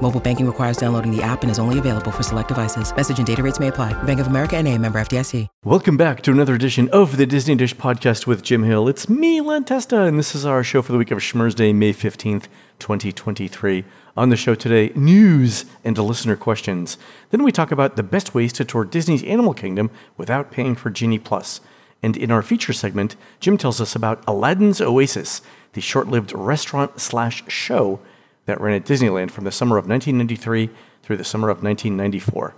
Mobile banking requires downloading the app and is only available for select devices. Message and data rates may apply. Bank of America and a member FDIC. Welcome back to another edition of the Disney Dish podcast with Jim Hill. It's me, Len Testa, and this is our show for the week of Schmurz Day, May 15th, 2023. On the show today, news and listener questions. Then we talk about the best ways to tour Disney's Animal Kingdom without paying for Genie Plus. And in our feature segment, Jim tells us about Aladdin's Oasis, the short-lived restaurant slash show that ran at Disneyland from the summer of 1993 through the summer of 1994.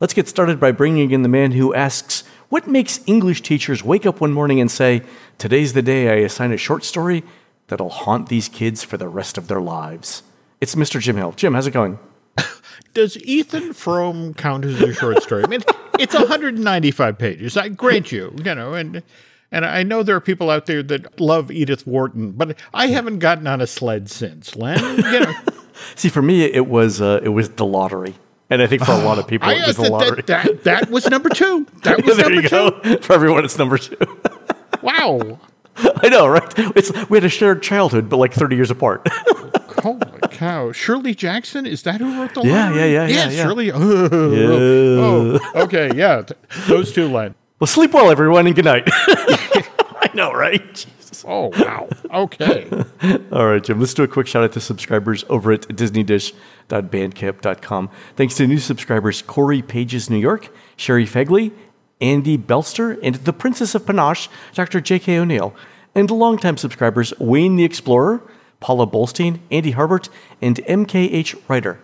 Let's get started by bringing in the man who asks, what makes English teachers wake up one morning and say, today's the day I assign a short story that'll haunt these kids for the rest of their lives? It's Mr. Jim Hill. Jim, how's it going? Does Ethan Frome count as a short story? I mean, it's 195 pages. I grant you, you know, and and I know there are people out there that love Edith Wharton, but I haven't gotten on a sled since. Len, you know. See, for me, it was uh, it was the lottery, and I think for a lot of people, it was the lottery. That, that, that was number two. That was there number you two. go. For everyone, it's number two. Wow. I know, right? It's we had a shared childhood, but like 30 years apart. Holy cow. Shirley Jackson? Is that who wrote the Yeah, lottery? yeah, yeah, yeah, yeah. Shirley. Oh, oh, okay. Yeah. Those two, Len. well, sleep well, everyone, and good night. I know, right? Jesus. Oh, wow. Okay. All right, Jim. Let's do a quick shout out to subscribers over at DisneyDish.bandcamp.com. Thanks to new subscribers Corey Pages, New York, Sherry Fegley, Andy Belster, and the Princess of Panache, Dr. J.K. O'Neill, and longtime subscribers Wayne the Explorer, Paula Bolstein, Andy Harbert, and MKH Writer.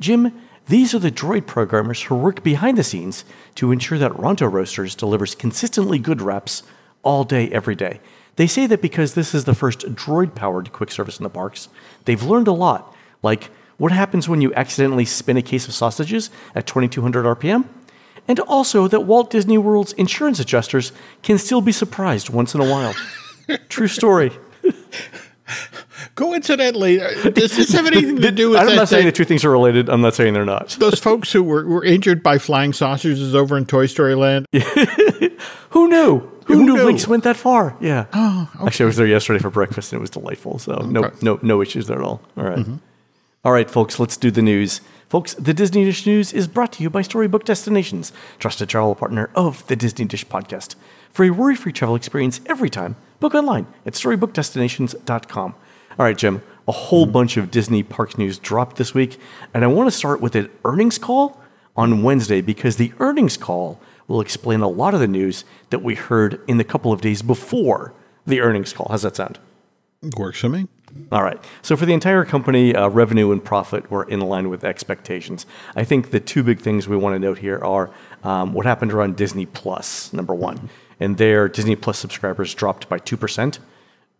Jim, these are the droid programmers who work behind the scenes to ensure that Ronto Roasters delivers consistently good wraps all day, every day. They say that because this is the first droid powered quick service in the parks, they've learned a lot, like what happens when you accidentally spin a case of sausages at 2200 RPM, and also that Walt Disney World's insurance adjusters can still be surprised once in a while. True story. Coincidentally, does this have anything to do with I'm not saying the two things are related. I'm not saying they're not. those folks who were, were injured by flying sausages over in Toy Story Land? Who knew? Who, Who knew, knew? links went that far? Yeah. Oh, Actually, I was there yesterday for breakfast and it was delightful. So no, Okay. no, no issues there at all. All right. Mm-hmm. All right, folks. Let's do the news. Folks, the Disney Dish News is brought to you by Storybook Destinations, trusted travel partner of the Disney Dish podcast. For a worry-free travel experience every time, book online at storybookdestinations.com. All right, Jim, a whole mm-hmm. bunch of Disney parks news dropped this week, and I want to start with an earnings call on Wednesday because the earnings call will explain a lot of the news that we heard in the couple of days before the earnings call. How's that sound? Works for me. All right. So for the entire company, uh, revenue and profit were in line with expectations. I think the two big things we want to note here are um, what happened around Disney Plus, number one. Mm-hmm. And there, Disney Plus subscribers dropped by 2%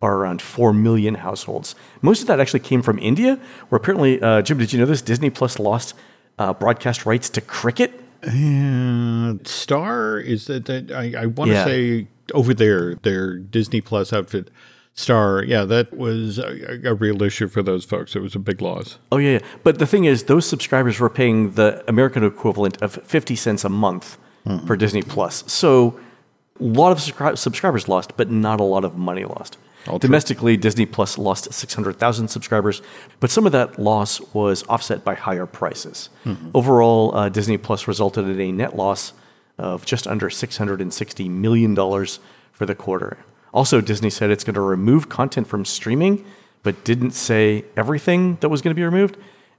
are around 4 million households. Most of that actually came from India, where apparently, uh, Jim, did you know this? Disney Plus lost uh, broadcast rights to cricket. Star is that, that I, I want to yeah. say over there, their Disney Plus outfit. Star, yeah, that was a, a, real issue for those folks. It was a big loss. Oh yeah, yeah, but the thing is, those subscribers were paying the American equivalent of fifty cents a month mm-hmm. for Disney Plus. So a lot of subscri- subscribers lost, but not a lot of money lost. All true. Domestically, Disney Plus lost six hundred thousand subscribers, but some of that loss was offset by higher prices. Overall, uh, Disney Plus resulted in a net loss of just under six hundred and sixty million dollars for the quarter. Also, Disney said it's going to remove content from streaming, but didn't say everything that was going to be removed,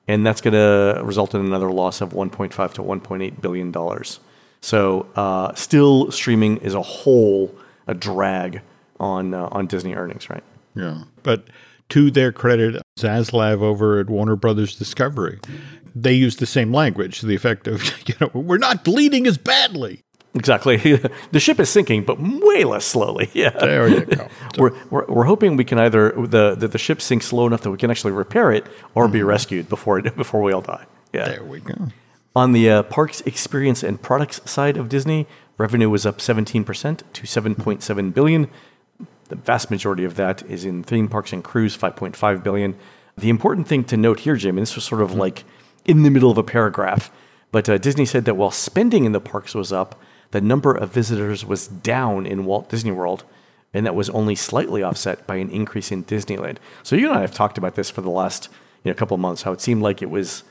and that's going to result in another loss of 1.5 to 1.8 billion dollars. So, uh, still streaming is a whole a drag on uh, on Disney earnings, right? Yeah. But to their credit, Zaslav over at Warner Brothers Discovery, they use the same language to the effect of, you know, we're not bleeding as badly. Exactly. the ship is sinking, but way less slowly. Yeah. There you go. We're, we're, we're hoping we can either the that the ship sinks slow enough that we can actually repair it or be rescued before it, before we all die. Yeah. There we go. On the uh, parks experience and products side of Disney, Revenue was up 17% to 7.7 billion. The vast majority of that is in theme parks and cruise, 5.5 billion. The important thing to note here, Jim, and this was sort of like in the middle of a paragraph, but uh, Disney said that while spending in the parks was up, the number of visitors was down in Walt Disney World, and that was only slightly offset by an increase in Disneyland. So you and I have talked about this for the last you know, couple of months, how it seemed like it was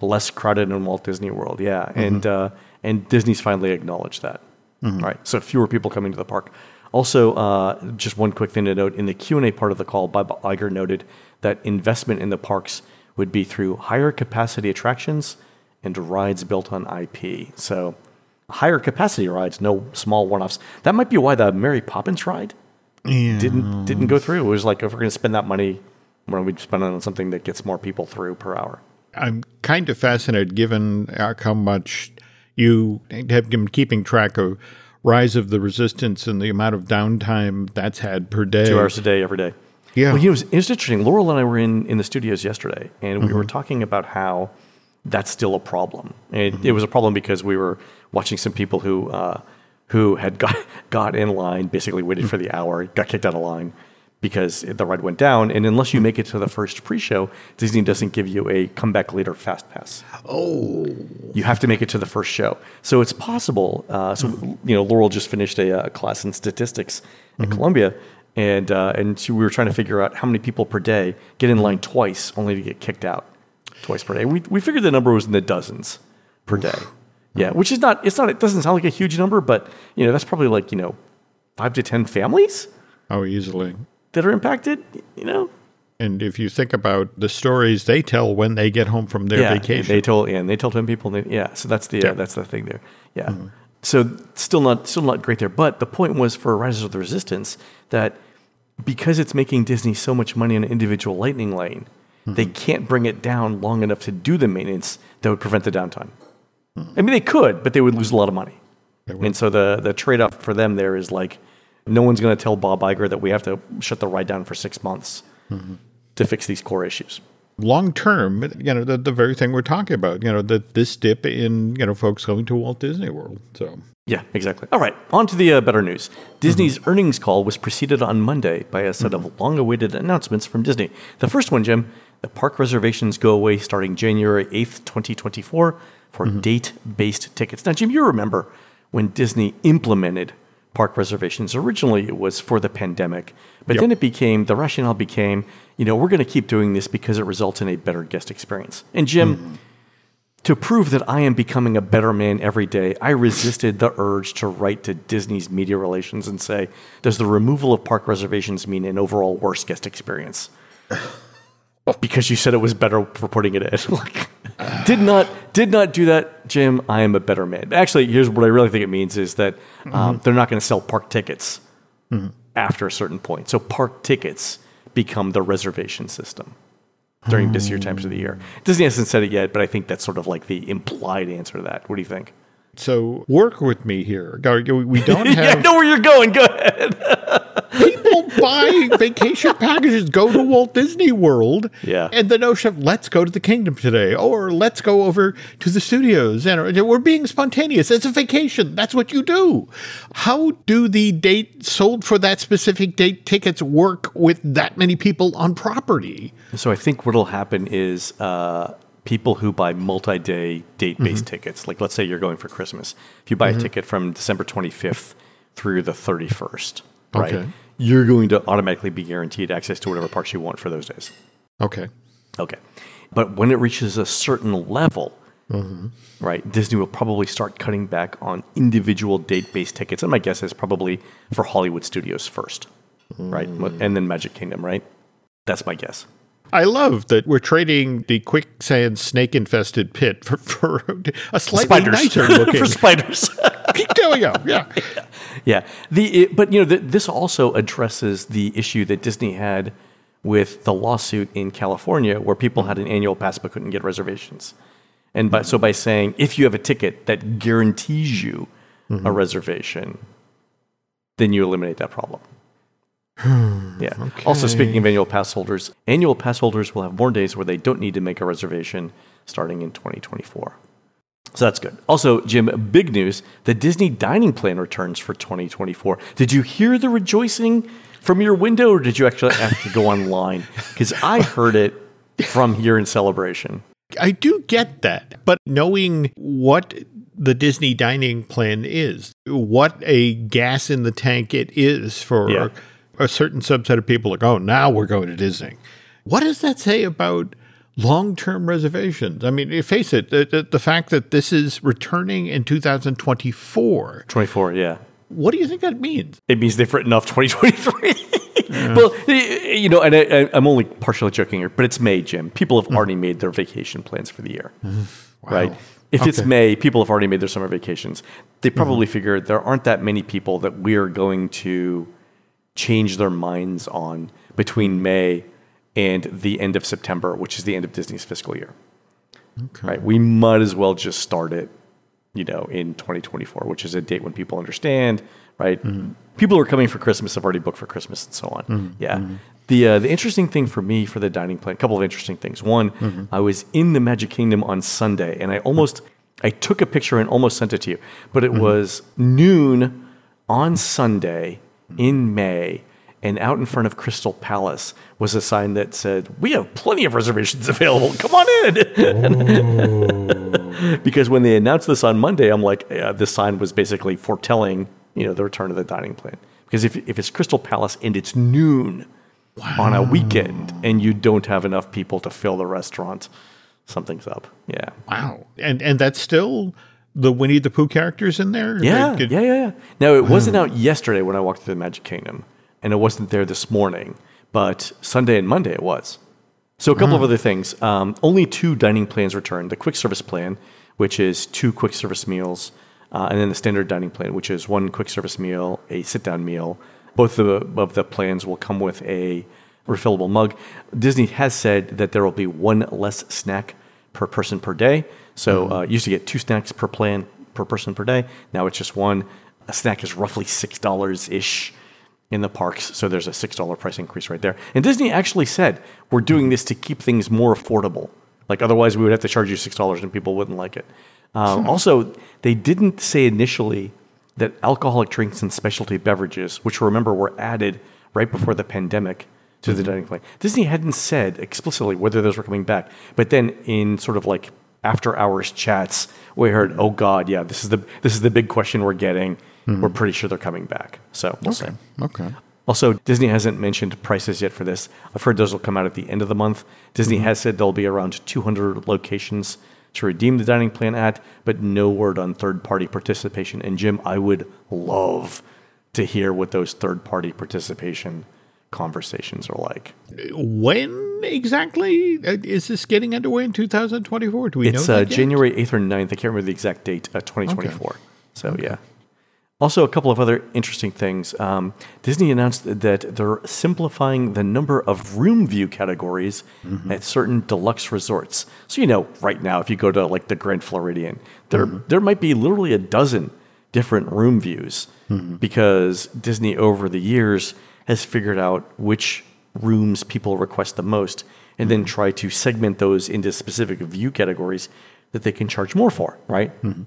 less crowded in Walt Disney World. Yeah, mm-hmm. and uh, and Disney's finally acknowledged that. Mm-hmm. Right, so fewer people coming to the park. Also, uh, just one quick thing to note: in the Q and A part of the call, Bob Iger noted that investment in the parks would be through higher capacity attractions and rides built on IP. So, higher capacity rides, no small one-offs. That might be why the Mary Poppins ride yeah. didn't didn't go through. It was like if we're going to spend that money, why don't we spend it on something that gets more people through per hour? I'm kind of fascinated, given how much you have been keeping track of rise of the resistance and the amount of downtime that's had per day. Two hours a day, every day. Yeah. Well, you know, it was, it interesting. Laurel and I were in, in the studios yesterday, and mm-hmm. we were mm-hmm. talking about how that's still a problem. And mm-hmm. it was a problem because we were watching some people who uh, who had got got in line, basically waited mm-hmm. for the hour, got kicked out of line, because the ride went down. And unless you make it to the first pre-show, Disney doesn't give you a come back later fast pass. Oh, you have to make it to the first show. So it's possible. Uh, so you know, Laurel just finished a, a class in statistics at mm-hmm. Columbia, and uh, and she, we were trying to figure out how many people per day get in line twice only to get kicked out twice per day. We we figured the number was in the dozens per day. Yeah, which is not it's not it doesn't sound like a huge number, but you know that's probably like you know five to ten families. Oh, easily that are impacted, you know. And if you think about the stories they tell when they get home from their yeah, vacation, they told yeah, and they tell ten people. They, yeah, so that's the yeah. Uh, that's the thing there. Yeah. Mm-hmm. So still not still not great there, but the point was for Rise of the Resistance that because it's making Disney so much money on an individual lightning lane, mm-hmm. they can't bring it down long enough to do the maintenance that would prevent the downtime. Mm-hmm. I mean, they could, but they would lose a lot of money. And so the the trade off for them there is like no one's going to tell Bob Iger that we have to shut the ride down for six months mm-hmm. to fix these core issues. Long term, you know, the, the very thing we're talking about, you know, that this dip in, you know, folks going to Walt Disney World. So, yeah, exactly. All right, on to the uh, better news. Disney's mm-hmm. earnings call was preceded on Monday by a set mm-hmm. of long awaited announcements from Disney. The first one, Jim, the park reservations go away starting January 8th, 2024 for mm-hmm. date based tickets. Now, Jim, you remember when Disney implemented park reservations. Originally, it was for the pandemic, but yep. then it became the rationale became, you know, we're going to keep doing this because it results in a better guest experience. And Jim, mm-hmm. to prove that I am becoming a better man every day, I resisted the urge to write to Disney's media relations and say, does the removal of park reservations mean an overall worse guest experience? Because you said it was better for putting it in. like, did not did not do that, Jim. I am a better man. Actually, here's what I really think it means is that um, mm-hmm. they're not going to sell park tickets mm-hmm. after a certain point. So park tickets become the reservation system during mm. busier times of the year. Disney hasn't said it yet, but I think that's sort of like the implied answer to that. What do you think? So work with me here. We don't have. yeah, I know where you're going. Go ahead. People buy vacation packages, go to Walt Disney World, yeah, and the notion of let's go to the kingdom today, or let's go over to the studios, and we're being spontaneous. It's a vacation. That's what you do. How do the date sold for that specific date tickets work with that many people on property? So I think what'll happen is. Uh, people who buy multi-day date-based mm-hmm. tickets like let's say you're going for christmas if you buy mm-hmm. a ticket from december 25th through the 31st right okay. You're going to automatically be guaranteed access to whatever parks you want for those days. Okay. Okay. But when it reaches a certain level mm-hmm. right disney will probably start cutting back on individual date-based tickets. And my guess is probably for hollywood studios first right? Mm. and then magic kingdom right? That's my guess I love that we're trading the quicksand snake infested pit for, for a slightly spiders. nicer looking for spiders. there we go. Yeah, yeah. The it, but you know the, this also addresses the issue that Disney had with the lawsuit in California, where people had an annual pass but couldn't get reservations. And by, so by saying if you have a ticket that guarantees you mm-hmm. a reservation, then you eliminate that problem. Yeah. Okay. Also, speaking of annual pass holders, annual pass holders will have more days where they don't need to make a reservation starting in 2024. So that's good. Also, Jim, big news the Disney dining plan returns for 2024. Did you hear the rejoicing from your window, or did you actually have to go online? Because I heard it from here in celebration. I do get that, but knowing what the Disney dining plan is, what a gas in the tank it is for Yeah. A certain subset of people, like, oh, now we're going to Disney. What does that say about long term reservations? I mean, you face it, the, the, the fact that this is returning in 2024, 24, yeah. what do you think that means? It means they've written off 2023. well, y- you know, and I, I'm only partially joking here, but it's May, Jim. People have mm-hmm. already made their vacation plans for the year, mm-hmm. right? If it's May, people have already made their summer vacations. They mm-hmm. probably figured there aren't that many people that we're going to change their minds on between May and the end of September, which is the end of Disney's fiscal year. Right? We might as well just start it, you know, in 2024, which is a date when people understand, right? Mm-hmm. People who are coming for Christmas have already booked for Christmas and so on. Mm-hmm. Yeah. Mm-hmm. The uh, the interesting thing for me for the dining plan, a couple of interesting things. One, I was in the Magic Kingdom on Sunday, and I almost I took a picture and almost sent it to you, but it was noon on Sunday in May, and out in front of Crystal Palace was a sign that said, "We have plenty of reservations available. Come on in." Oh. because when they announced this on Monday, I'm like, this sign was basically foretelling, you know, the return of the dining plan. Because if if it's Crystal Palace and it's noon on a weekend and you don't have enough people to fill the restaurant, something's up. Yeah. Wow. And, and that's still the Winnie the Pooh characters in there? Yeah, could- yeah, yeah, yeah. Now it wasn't out yesterday when I walked through the Magic Kingdom, and it wasn't there this morning, but Sunday and Monday it was. So a couple of other things. Um, only two dining plans returned: the quick service plan, which is two quick service meals, uh, and then the standard dining plan, which is one quick service meal, a sit down meal. Both of the, of the plans will come with a refillable mug. Disney has said that there will be one less snack per person per day. So uh, you used to get two snacks per plan per person per day. Now it's just one. A snack is roughly six dollars ish in the parks, so there's a six dollar price increase right there. And Disney actually said we're doing this to keep things more affordable. Like otherwise, we would have to charge you six dollars, and people wouldn't like it. Um, also, they didn't say initially that alcoholic drinks and specialty beverages, which remember were added right before the pandemic to the dining plan. Disney hadn't said explicitly whether those were coming back, but then in sort of like after hours chats, we heard, "Oh God, yeah, this is the this is the big question we're getting. Hmm. We're pretty sure they're coming back." So we'll see. Okay. Also, Disney hasn't mentioned prices yet for this. I've heard those will come out at the end of the month. Disney hmm. has said there'll be around 200 locations to redeem the dining plan at, but no word on third party participation. And Jim, I would love to hear what those third party participation conversations are like. When exactly uh, is this getting underway in 2024? Do we It's know? uh. January 8th or 9th. I can't remember the exact date, uh, 2024. So, yeah. Also, a couple of other interesting things. Um, Disney announced that they're simplifying the number of room view categories at certain deluxe resorts. So, you know, right now, if you go to like the Grand Floridian, there there might be literally a dozen different room views because Disney over the years has figured out which rooms people request the most and then mm-hmm. try to segment those into specific view categories that they can charge more for, right? Mm-hmm.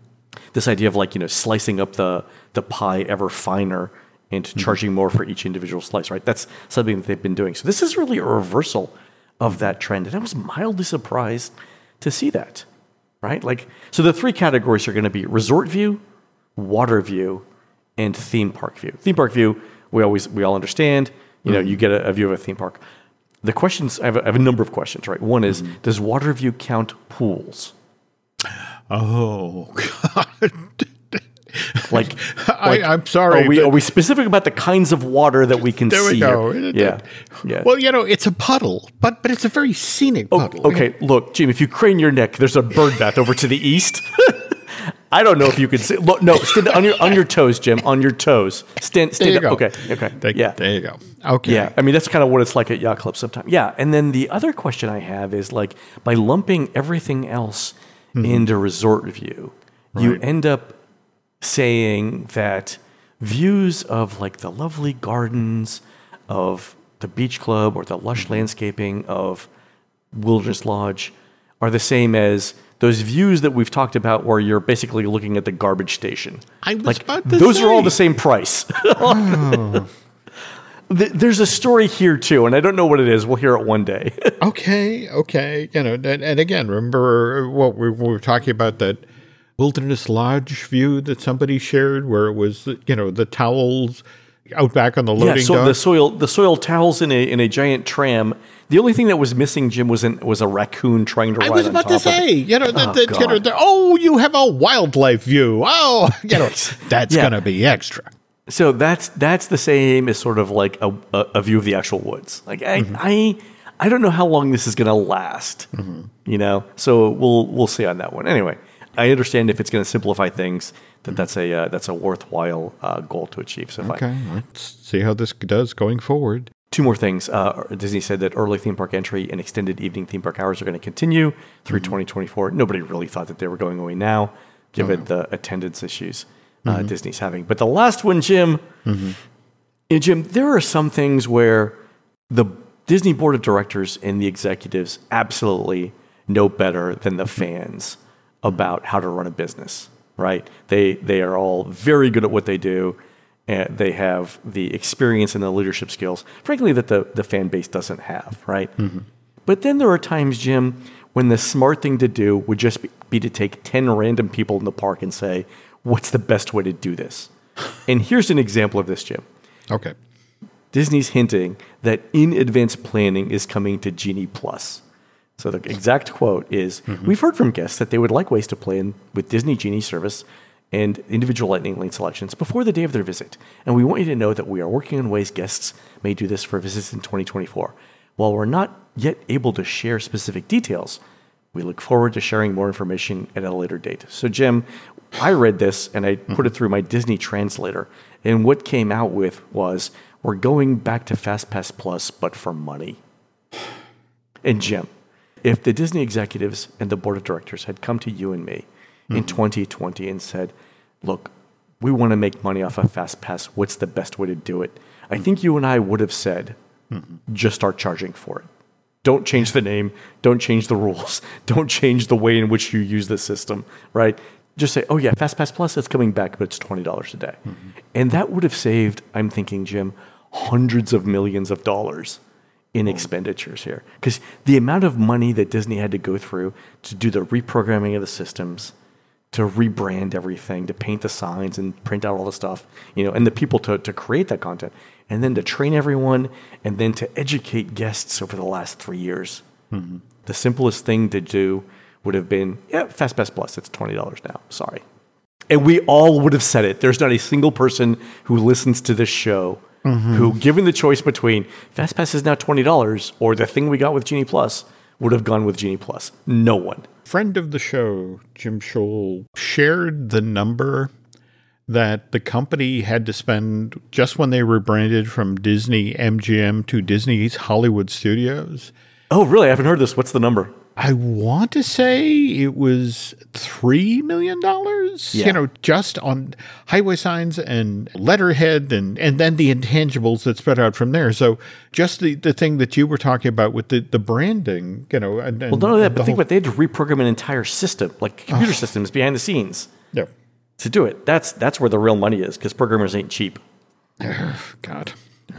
This idea of like, you know, slicing up the the pie ever finer and mm-hmm. charging more for each individual slice, right? That's something that they've been doing. So this is really a reversal of that trend. And I was mildly surprised to see that, right? Like, so the three categories are going to be resort view, water view, and theme park view. Theme park view, we always we all understand. You know, you mm. get a, a view of a theme park. The questions I have, a, I have a number of questions. Right, one is mm-hmm. does water view count pools? Oh God! Like, I, like, I'm sorry. Are we are we specific about the kinds of water that we can there see? we go. Yeah, yeah. Well, you know, it's a puddle, but but it's a very scenic oh, puddle. Oh, Okay, look, Jim. If you crane your neck, there's a bird bath over to the east. I don't know if you could see. Look, no, stand on your on your toes, Jim. On your toes. Stand. There stand you up. go. Okay. Okay. There, yeah. There you go. Okay. Yeah, I mean that's kind of what it's like at yacht club sometimes. Yeah, and then the other question I have is like by lumping everything else mm-hmm. into resort view, you end up saying that views of like the lovely gardens of the beach club or the lush mm-hmm. landscaping of Wilderness Lodge are the same as those views that we've talked about where you're basically looking at the garbage station. I was like about to those are all the same price. Oh. Th- There's a story here too, and I don't know what it is. We'll hear it one day. okay, okay. You know, and, and again, remember what we, we were talking about that wilderness lodge view that somebody shared, where it was you know the towels out back on the loading yeah, so dock. the soil the soil towels in a in a giant tram. The only thing that was missing, Jim, was an, was a raccoon trying to I ride was on about top to of it. say, you know, that Oh, you know, the, oh, you have a wildlife view. Oh, you know, that's Yeah. going to be extra. So that's that's the same as sort of like a, a, a view of the actual woods. Like I, Mm-hmm. I I don't know how long this is going to last. Mm-hmm. You know, so we'll we'll see on that one. Anyway, I understand if it's going to simplify things, that that's a uh, that's a worthwhile uh, goal to achieve. So. Okay, let's see how this does going forward. Two more things. Uh, Disney said that early theme park entry and extended evening theme park hours are going to continue through 2024. Nobody really thought that they were going away now, given the attendance issues uh, Disney's having. But the last one, Jim, yeah, Jim, there are some things where the Disney board of directors and the executives absolutely know better than the fans about how to run a business, right? They they are all very good at what they do and they have the experience and the leadership skills, frankly, that the, the fan base doesn't have, right? Mm-hmm. But then there are times, Jim, when the smart thing to do would just be, be to take 10 random people in the park and say, what's the best way to do this? And here's an example of this, Jim. Okay. Disney's hinting that in advance planning is coming to Genie Plus. So the exact quote is mm-hmm. We've heard from guests that they would like ways to plan with Disney Genie service and individual Lightning Lane selections before the day of their visit. And we want you to know that we are working on ways guests may do this for visits in 2024. While we're not yet able to share specific details, we look forward to sharing more information at a later date. So, Jim, I read this and I mm-hmm. put it through my Disney translator. And what came out with was we're going back to FastPass Plus, but for money. And Jim, if the Disney executives and the board of directors had come to you and me in hmm. 2020 and said, look, we want to make money off of fast pass. what's the best way to do it? I think you and I would have said, hmm. just start charging for it. Don't change the name. Don't change the rules. Don't change the way in which you use the system, right? Just say, oh, yeah, Fast Pass Plus, it's coming back, but it's $20 a day. Hmm. And that would have saved, I'm thinking, Jim, hundreds of millions of dollars in expenditures here. Because the amount of money that Disney had to go through to do the reprogramming of the systems, to rebrand everything, to paint the signs and print out all the stuff, you know, and the people to, to create that content, and then to train everyone, and then to educate guests over the last three years. Mm-hmm. The simplest thing to do would have been, yeah, FastPass Plus, it's $20 now. Sorry. And we all would have said it. There's not a single person who listens to this show Mm-hmm. who, given the choice between FastPass is now $20 or the thing we got with Genie Plus, would have gone with Genie Plus. No one. Friend of the show, Jim Scholl, shared the number that the company had to spend just when they rebranded from Disney MGM to Disney's Hollywood Studios. Oh, really? I haven't heard this. What's the number? I want to say it was three million dollars. Yeah. You know, just on highway signs and letterhead, and and then the intangibles that spread out from there. So just the, the thing that you were talking about with the, the branding, you know, and, and Well, none of that, but think about they had to reprogram an entire system, like computer systems behind the scenes, yeah. to do it. That's that's where the real money is, because programmers ain't cheap. God.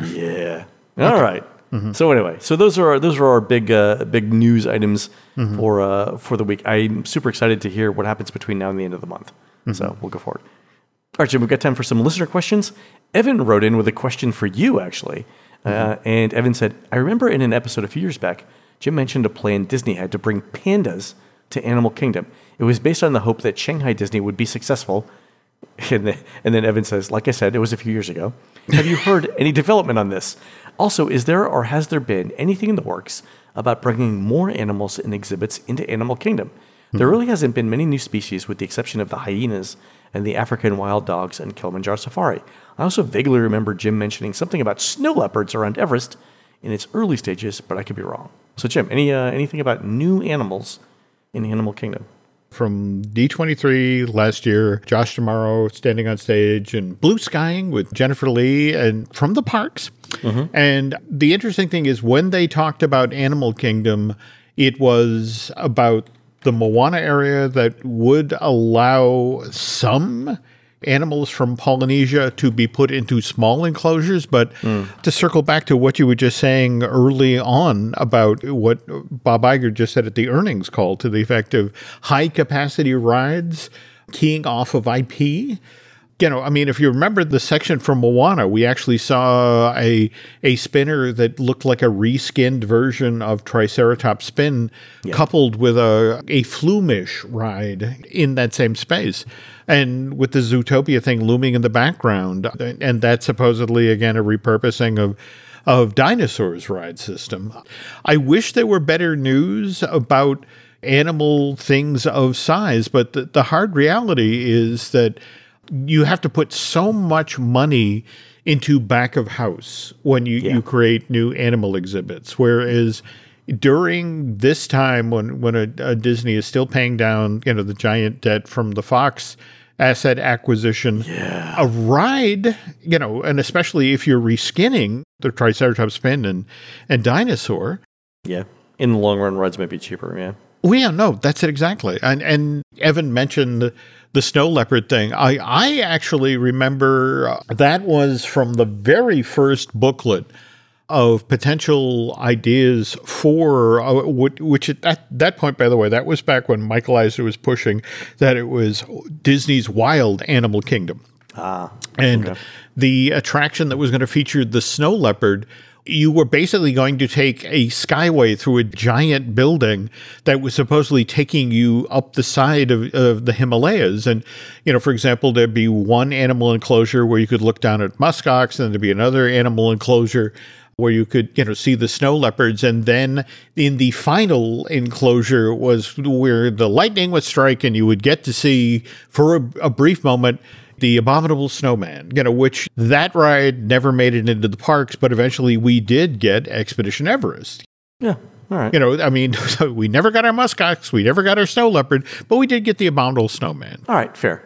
Yeah. All right. Mm-hmm. So anyway, so those are our, those are our big uh, big news items Mm-hmm. for uh, for the week. I'm super excited to hear what happens between now and the end of the month. Mm-hmm. So we'll go forward. All right, Jim, we've got time for some listener questions. Evan wrote in with a question for you, actually. Uh, Mm-hmm. and Evan said, I remember in an episode a few years back, Jim mentioned a plan Disney had to bring pandas to Animal Kingdom. It was based on the hope that Shanghai Disney would be successful. And then, and then Evan says, like I said, it was a few years ago. Have you heard any development on this? Also, is there or has there been anything in the works about bringing more animals and exhibits into Animal Kingdom? There really hasn't been many new species, with the exception of the hyenas and the African wild dogs and Kilimanjaro Safari. I also vaguely remember Jim mentioning something about snow leopards around Everest in its early stages, but I could be wrong. So, Jim, any uh, anything about new animals in Animal Kingdom? From D23 last year, Josh D'Amaro standing on stage and blue skying with Jennifer Lee and from the parks. Mm-hmm. And the interesting thing is when they talked about Animal Kingdom, it was about the Moana area that would allow some animals from Polynesia to be put into small enclosures. But mm. to circle back to what you were just saying early on about what Bob Iger just said at the earnings call to the effect of high capacity rides keying off of IP. You know, I mean, if you remember the section from Moana, we actually saw a a spinner that looked like a reskinned version of Triceratops Spin, coupled with a a Flumish ride in that same space and with the Zootopia thing looming in the background, and that's supposedly again a repurposing of of dinosaurs ride system. I wish there were better news about animal things of size, but the, the hard reality is that you have to put so much money into back of house when you, you create new animal exhibits, whereas during this time when when a, a Disney is still paying down you know the giant debt from the Fox asset acquisition, a ride you know, and especially if you're reskinning the Triceratops Spin and and Dinosaur. Yeah. In the long run, rides might be cheaper. Yeah. Well, yeah, no, that's it exactly. And and Evan mentioned the snow leopard thing. I I actually remember uh, that was from the very first booklet of potential ideas for uh, which at that, that point by the way that was back when Michael Eisner was pushing that it was Disney's Wild Animal Kingdom. Ah. And the attraction that was going to feature the snow leopard you were basically going to take a skyway through a giant building that was supposedly taking you up the side of, of the Himalayas. And, you know, for example, there'd be one animal enclosure where you could look down at muskox, and there'd be another animal enclosure where you could, you know, see the snow leopards. And then in the final enclosure was where the lightning would strike and you would get to see for a, a brief moment the Abominable Snowman, you know, which that ride never made it into the parks, but eventually we did get Expedition Everest. Yeah. All right. You know, I mean, so we never got our muskox, we never got our snow leopard, but we did get the Abominable Snowman. All right, fair.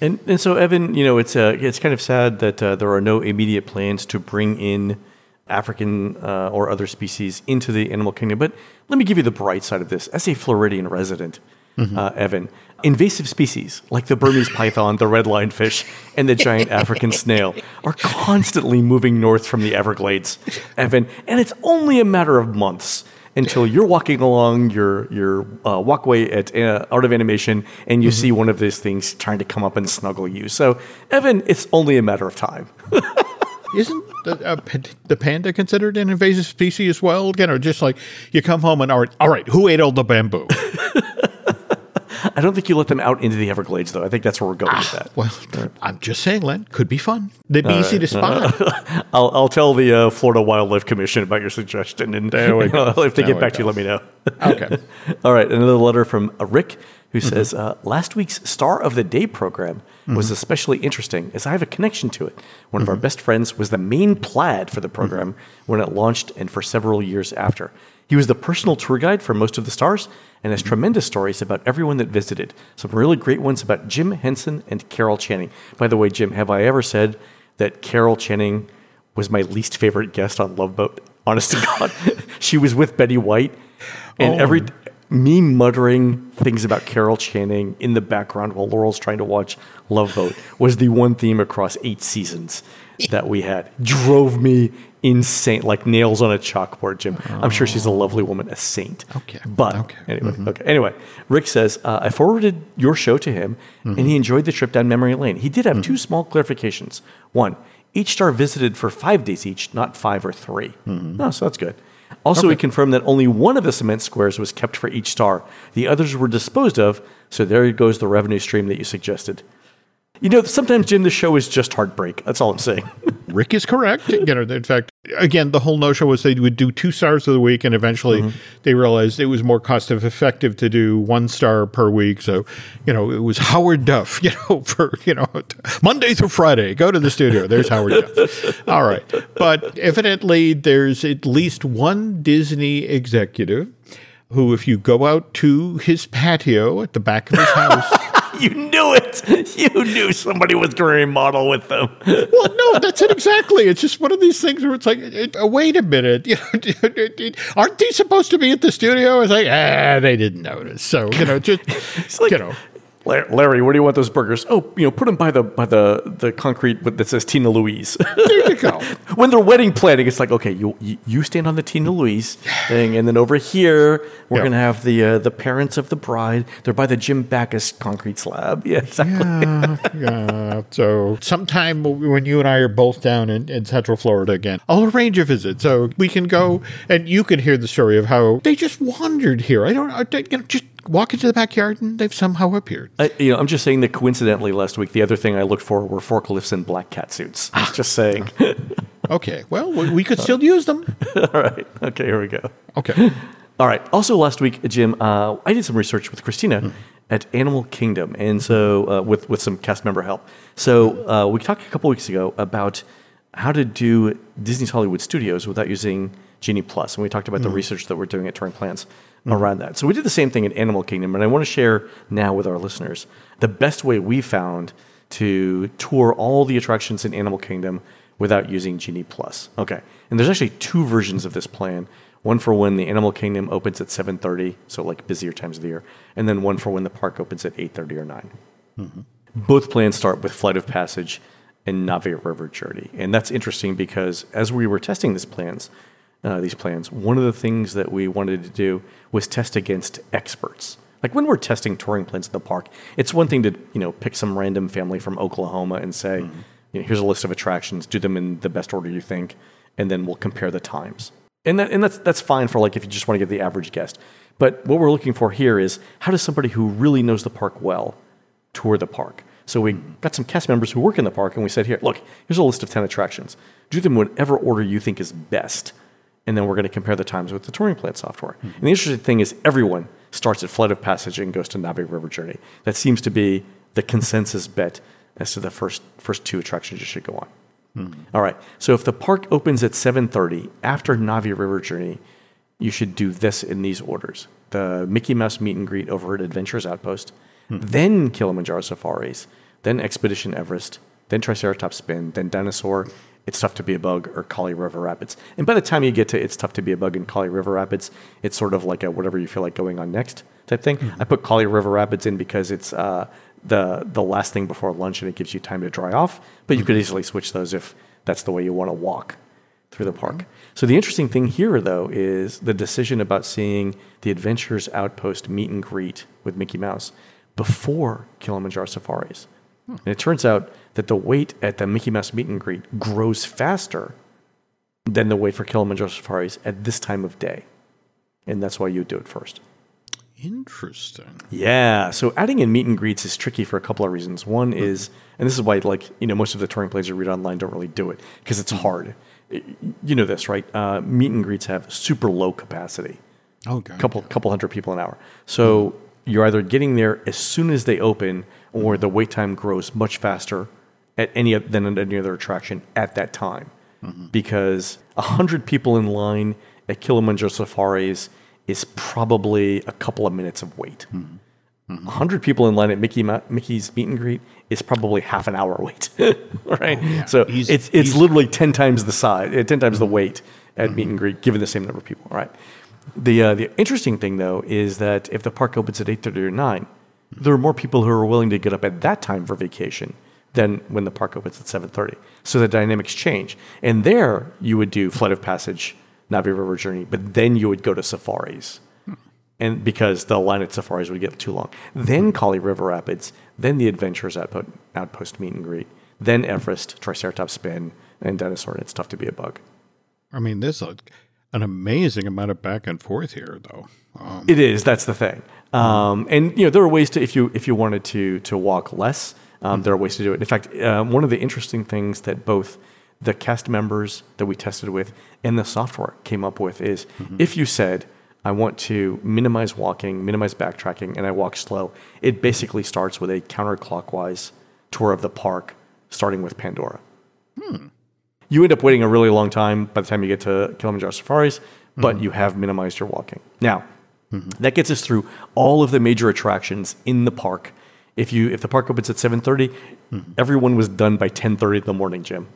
And and so Evan, you know, it's uh, it's kind of sad that uh, there are no immediate plans to bring in African uh, or other species into the animal kingdom. But let me give you the bright side of this. As a Floridian resident, uh, Evan, invasive species like the Burmese python, the red lionfish, and the giant African snail are constantly moving north from the Everglades, Evan, and it's only a matter of months until you're walking along your your uh, walkway at uh, Art of Animation and you see one of these things trying to come up and snuggle you. So, Evan, it's only a matter of time. Isn't the, uh, the panda considered an invasive species as well? You know, just like you come home and all right, all right, who ate all the bamboo? I don't think you let them out into the Everglades, though. I think that's where we're going with that. well, I'm just saying, Len, could be fun. They'd be easy to spot. I'll, I'll tell the uh, Florida Wildlife Commission about your suggestion, and There we go. if they There get back to you, let me know. Okay. All right, another letter from uh, Rick who says uh, last week's Star of the Day program was especially interesting as I have a connection to it. One of our best friends was the main plaid for the program when it launched and for several years after. He was the personal tour guide for most of the stars and has tremendous stories about everyone that visited. Some really great ones about Jim Henson and Carol Channing. By the way, Jim, have I ever said that Carol Channing was my least favorite guest on Love Boat? Honest to God, she was with Betty White, and Oh. every me muttering things about Carol Channing in the background while Laurel's trying to watch Love Boat was the one theme across eight seasons that we had. Drove me insane, like nails on a chalkboard, Jim. I'm sure she's a oh. lovely woman, a saint. Okay. But Okay. anyway, mm-hmm. okay. Anyway, Rick says uh, I forwarded your show to him, and he mm-hmm. enjoyed the trip down memory lane. He did have two mm-hmm. small clarifications. One, each star visited for five days each, not five or 3 No, so that's good. Also, he confirmed that only one of the cement squares was kept for each star. The others were disposed of, so there goes the revenue stream that you suggested. You know, sometimes, Jim, the show is just heartbreak. That's all I'm saying. Rick is correct. You know, in fact, again, the whole notion was they would do two stars of the week, and eventually mm-hmm. they realized it was more cost effective to do one star per week. So, you know, it was Howard Duff. You know, for you know, Monday through Friday, go to the studio. There's Howard Duff. All right, but evidently there's at least one Disney executive who, if you go out to his patio at the back of his house. you knew it. You knew somebody was going to remodel with them. well, no, that's it exactly. It's just one of these things where it's like, it, uh, wait a minute, you know, aren't they supposed to be at the studio? It's like, ah, they didn't notice. So you know, just like, you know. Larry, where do you want those burgers? Oh, you know, put them by the by the the concrete that says Tina Louise. There you go. when they're wedding planning, it's like, okay, you you stand on the Tina Louise thing, and then over here we're Yeah. gonna have the uh, the parents of the bride. They're by the Jim Backus concrete slab. Yeah, exactly. Yeah, yeah. So sometime when you and I are both down in, in Central Florida again, I'll arrange a visit so we can go and you can hear the story of how they just wandered here. I don't, I, you know, just walk into the backyard and they've somehow appeared. I, you know, I'm just saying that coincidentally last week, the other thing I looked for were forklifts and black cat suits. Ah. just saying. Okay, well, we, could still use them. All right. Okay, here we go. Okay. All right. Also, last week, Jim, uh, I did some research with Christina at Animal Kingdom, and so uh, with with some cast member help. So uh, we talked a couple weeks ago about how to do Disney's Hollywood Studios without using Genie Plus, and we talked about the mm-hmm. research that we're doing at Touring Plans around that. So we did the same thing at Animal Kingdom, and I want to share now with our listeners the best way we found to tour all the attractions in Animal Kingdom without using Genie Plus. Okay, and there's actually two versions of this plan. One for when the Animal Kingdom opens at 7:30, so like busier times of the year, and then one for when the park opens at 8:30 or 9. Mm-hmm. Both plans start with Flight of Passage and Navi River Journey, and that's interesting because as we were testing these plans, uh, these plans, one of the things that we wanted to do was test against experts. Like when we're testing touring plans in the park, it's one thing to you know pick some random family from Oklahoma and say, you know, here's a list of attractions, do them in the best order you think, and then we'll compare the times. And that, and that's that's fine for like if you just want to get the average guest. But what we're looking for here is how does somebody who really knows the park well tour the park? So we got some cast members who work in the park, and we said, here, look, here's a list of ten attractions. Do them in whatever order you think is best, and then we're going to compare the times with the touring plan software. And the interesting thing is, everyone starts at Flight of Passage and goes to Navi River Journey. That seems to be the consensus bet as to the first first two attractions you should go on. Hmm. All right. So if the park opens at 7:30 after Navi River Journey, you should do this in these orders: the Mickey Mouse meet and greet over at Adventurers Outpost, hmm. then Kilimanjaro Safaris, then Expedition Everest, then Triceratops Spin, then Dinosaur. It's tough to be a bug or Kali River Rapids. And by the time you get to It's tough to be a bug in Kali River Rapids, it's sort of like a whatever you feel like going on next type thing. Mm-hmm. I put Kali River Rapids in because it's uh, the the last thing before lunch and it gives you time to dry off. But you could mm-hmm. easily switch those if that's the way you want to walk through the park. Mm-hmm. So the interesting thing here, though, is the decision about seeing the Adventurers Outpost meet and greet with Mickey Mouse before Kilimanjaro Safaris. And it turns out that the wait at the Mickey Mouse meet and greet grows faster than the wait for Kilimanjaro Safaris at this time of day. And that's why you do it first. Interesting. Yeah. So adding in meet and greets is tricky for a couple of reasons. One hmm. is, and this is why, like, you know, most of the touring plays you read online don't really do it because it's hmm. hard. Y- You know this, right? Uh, meet and greets have super low capacity, Oh, God. couple couple hundred people an hour. So hmm. you're either getting there as soon as they open, or mm-hmm. the wait time grows much faster at any than at any other attraction at that time, mm-hmm. because a hundred people in line at Kilimanjaro Safaris is probably a couple of minutes of wait. Mm-hmm. A hundred people in line at Mickey Ma- Mickey's meet and greet is probably half an hour wait, right? Oh, so He's- it's it's he's- literally ten times the size, uh, ten times the weight at meet and greet, given the same number of people, right? The uh, the interesting thing though is that if the park opens at eight thirty or nine, there are more people who are willing to get up at that time for vacation than when the park opens at seven thirty. So the dynamics change, and there you would do Flight of Passage, Navi River Journey, but then you would go to safaris and because the line at safaris would get too long. Then Kali River Rapids, then the Adventurers Outpost, Outpost meet and greet, then Everest, Triceratops Spin, and Dinosaur. And it's tough to be a bug. I mean, there's a, an amazing amount of back and forth here, though. Um, It is. That's the thing. Um, and you know there are ways to if you if you wanted to to walk less, um, there are ways to do it. In fact, uh, one of the interesting things that both the cast members that we tested with and the software came up with is if you said I want to minimize walking, minimize backtracking, and I walk slow, it basically starts with a counterclockwise tour of the park, starting with Pandora. You end up waiting a really long time by the time you get to Kilimanjaro Safaris, but you have minimized your walking. Now, that gets us through all of the major attractions in the park If you if the park opens at 7:30, everyone was done by 10:30 in the morning, Jim.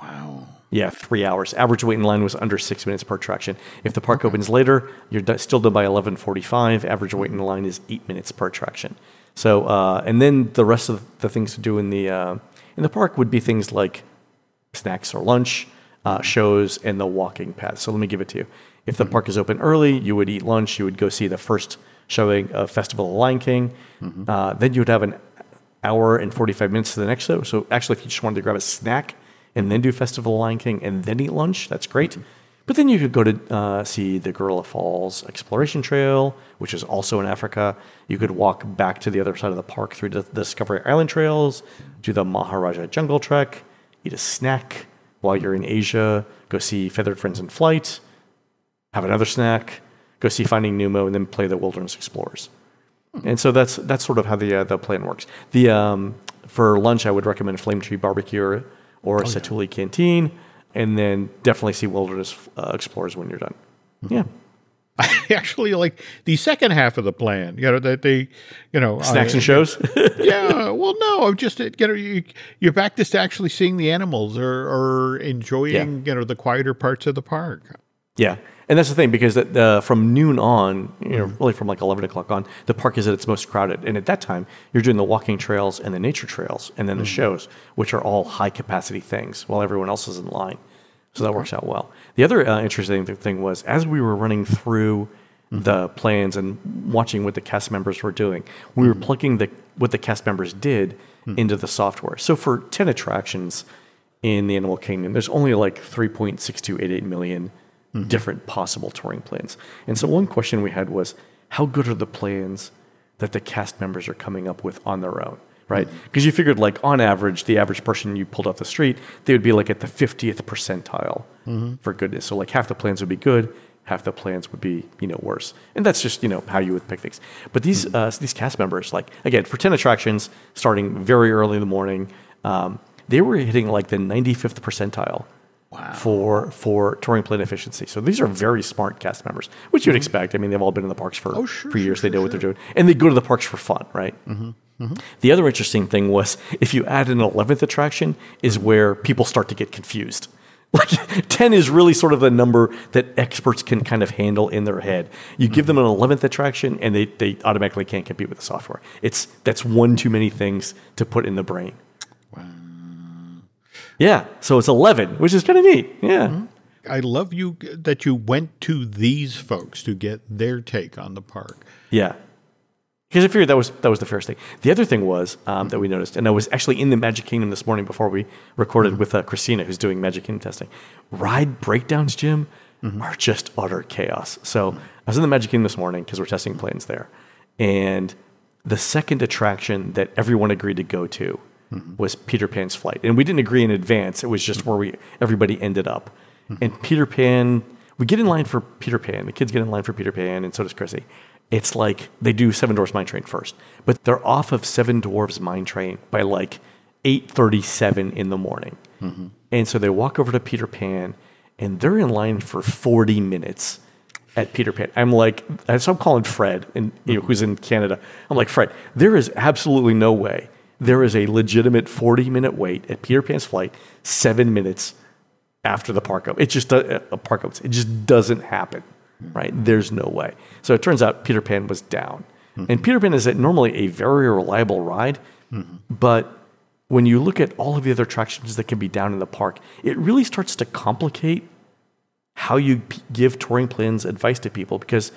Wow. Yeah, three hours. Average wait in line was under six minutes per attraction. If the park opens later, you're still done by 11:45. Average wait in the line is eight minutes per attraction. So, uh, and then the rest of the things to do in the uh, in the park would be things like snacks or lunch, uh, shows, and the walking path. So let me give it to you. If the park is open early, you would eat lunch. You would go see the first showing of Festival of the Lion King. Uh, then you would have an hour and 45 minutes to the next show. So actually, if you just wanted to grab a snack and then do Festival of the Lion King and then eat lunch, that's great. But then you could go to uh, see the Gorilla Falls Exploration Trail, which is also in Africa. You could walk back to the other side of the park through the Discovery Island trails, do the Maharaja Jungle Trek, eat a snack while you're in Asia, go see Feathered Friends in Flight, have another snack, go see Finding Nemo, and then play the Wilderness Explorers. And so that's that's sort of how the uh, the plan works. The um, for lunch, I would recommend Flame Tree Barbecue or, or Satu'li Canteen, and then definitely see Wilderness uh, Explorers when you're done. Yeah, I actually like the second half of the plan. You know that they, you know, snacks I- and shows. yeah. Well, no, I'm just you know you, you're back to actually seeing the animals or, or enjoying you know the quieter parts of the park. Yeah, and that's the thing because that, uh, from noon on, you know, really from like eleven o'clock on, the park is at its most crowded, and at that time, you're doing the walking trails and the nature trails, and then the shows, which are all high capacity things, while everyone else is in line. So that works out well. The other uh, interesting thing was as we were running through the plans and watching what the cast members were doing, we were plugging the what the cast members did into the software. So for ten attractions in the Animal Kingdom, there's only like 3.6288 million different possible touring plans. And so one question we had was, how good are the plans that the cast members are coming up with on their own? Right? Because you figured, like, on average, the average person you pulled off the street, they would be like at the 50th percentile for goodness. So, like, half the plans would be good, half the plans would be, you know, worse. And that's just, you know, how you would pick things. But these, uh, these cast members, like, again, for 10 attractions, starting very early in the morning, um, they were hitting like the 95th percentile for for touring plan efficiency. So these are very smart cast members, which you'd mm-hmm. expect. I mean, they've all been in the parks for, Oh, sure, for years. sure, they know what they're doing, and they go to the parks for fun, right? Mm-hmm, mm-hmm. The other interesting thing was if you add an eleventh attraction, is where people start to get confused. Like ten is really sort of the number that experts can kind of handle in their head. You give them an eleventh attraction, and they they automatically can't compete with the software. It's that's one too many things to put in the brain. Yeah, so it's 11, which is kind of neat. Yeah. Mm-hmm. I love you that you went to these folks to get their take on the park. Yeah. Because I figured that was that was the first thing. The other thing was um, mm-hmm. that we noticed, and I was actually in the Magic Kingdom this morning before we recorded mm-hmm. with uh, Christina, who's doing Magic Kingdom testing. Ride breakdowns, Jim, are just utter chaos. So I was in the Magic Kingdom this morning because we're testing planes there, and the second attraction that everyone agreed to go to Mm-hmm. was Peter Pan's flight, and we didn't agree in advance. It was just where we everybody ended up, mm-hmm. and Peter Pan. We get in line for Peter Pan. The kids get in line for Peter Pan, and so does Chrissy. It's like they do Seven Dwarfs Mine Train first, but they're off of Seven Dwarfs Mine Train by like eight thirty-seven in the morning, mm-hmm. and so they walk over to Peter Pan, and they're in line for forty minutes at Peter Pan. I'm like, so I'm calling Fred, and you know, who's in Canada. I'm like, Fred, there is absolutely no way there is a legitimate 40 minute wait at Peter Pan's flight, seven minutes after the park up. It just uh, a park opens. It just doesn't happen, right? There's no way. So it turns out Peter Pan was down, and Peter Pan is normally a very reliable ride, but when you look at all of the other attractions that can be down in the park, it really starts to complicate how you p- give touring plans advice to people because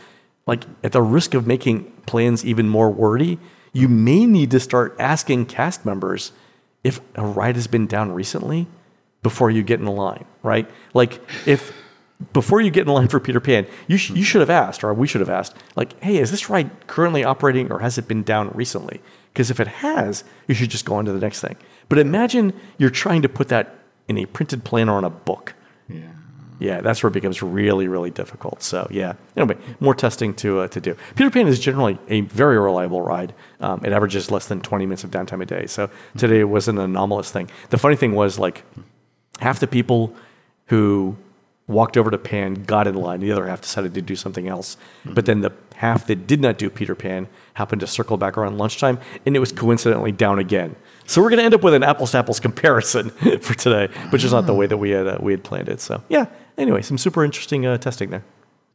like at the risk of making plans even more wordy you may need to start asking cast members if a ride has been down recently before you get in the line right? Like if before you get in line for peter pan you, sh- you should have asked or we should have asked like hey is this ride currently operating or has it been down recently? Because if it has you should just go on to the next thing. But imagine you're trying to put that in a printed plan or on a book yeah, that's where it becomes really, really difficult. So yeah, anyway, more testing to uh, to do. Peter Pan is generally a very reliable ride. Um, it averages less than 20 minutes of downtime a day. So today was an anomalous thing. The funny thing was like half the people who walked over to Pan, got in line. The other half decided to do something else. But then the half that did not do Peter Pan happened to circle back around lunchtime, and it was coincidentally down again. So we're going to end up with an apples to apples comparison for today, which is not the way that we had uh, we had planned it. So yeah. Anyway, some super interesting uh, testing there.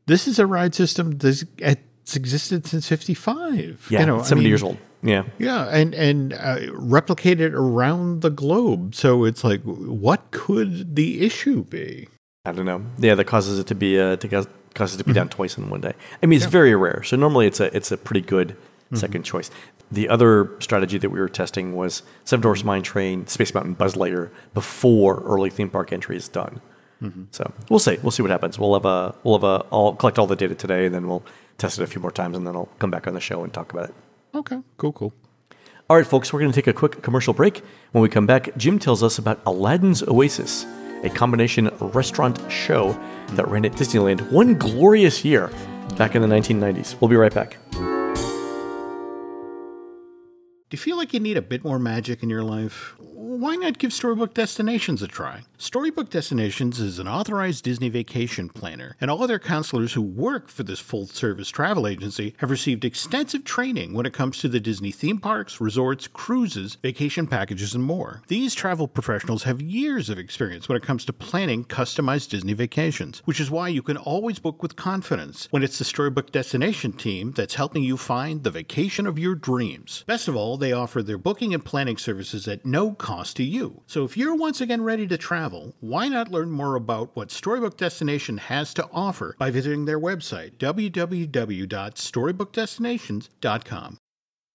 This is a ride system that's it's existed since '55. Yeah, you know, I 70 mean, years old. Yeah. Yeah, and and uh, replicated around the globe. So it's like, what could the issue be? I don't know. Yeah, that causes it to be uh, to cause, causes it to be mm-hmm. down twice in one day. I mean, it's very rare. So normally it's a it's a pretty good mm-hmm. second choice. The other strategy that we were testing was Seven Dwarfs Mine Train, Space Mountain, Buzz Lightyear before early theme park entry is done. Mm-hmm. So we'll see. We'll see what happens. We'll have a we'll have a I'll collect all the data today, and then we'll test it a few more times, and then I'll come back on the show and talk about it. Okay, cool, cool. All right, folks, we're going to take a quick commercial break. When we come back, Jim tells us about Aladdin's Oasis, a combination restaurant show that ran at Disneyland one glorious year back in the 1990s. We'll be right back. Do you feel like you need a bit more magic in your life? Why not give Storybook Destinations a try? Storybook Destinations is an authorized Disney vacation planner, and all other counselors who work for this full service travel agency have received extensive training when it comes to the Disney theme parks, resorts, cruises, vacation packages, and more. These travel professionals have years of experience when it comes to planning customized Disney vacations, which is why you can always book with confidence when it's the Storybook Destination team that's helping you find the vacation of your dreams. Best of all, they offer their booking and planning services at no cost to you. So if you're once again ready to travel, why not learn more about what Storybook Destination has to offer by visiting their website, www.storybookdestinations.com.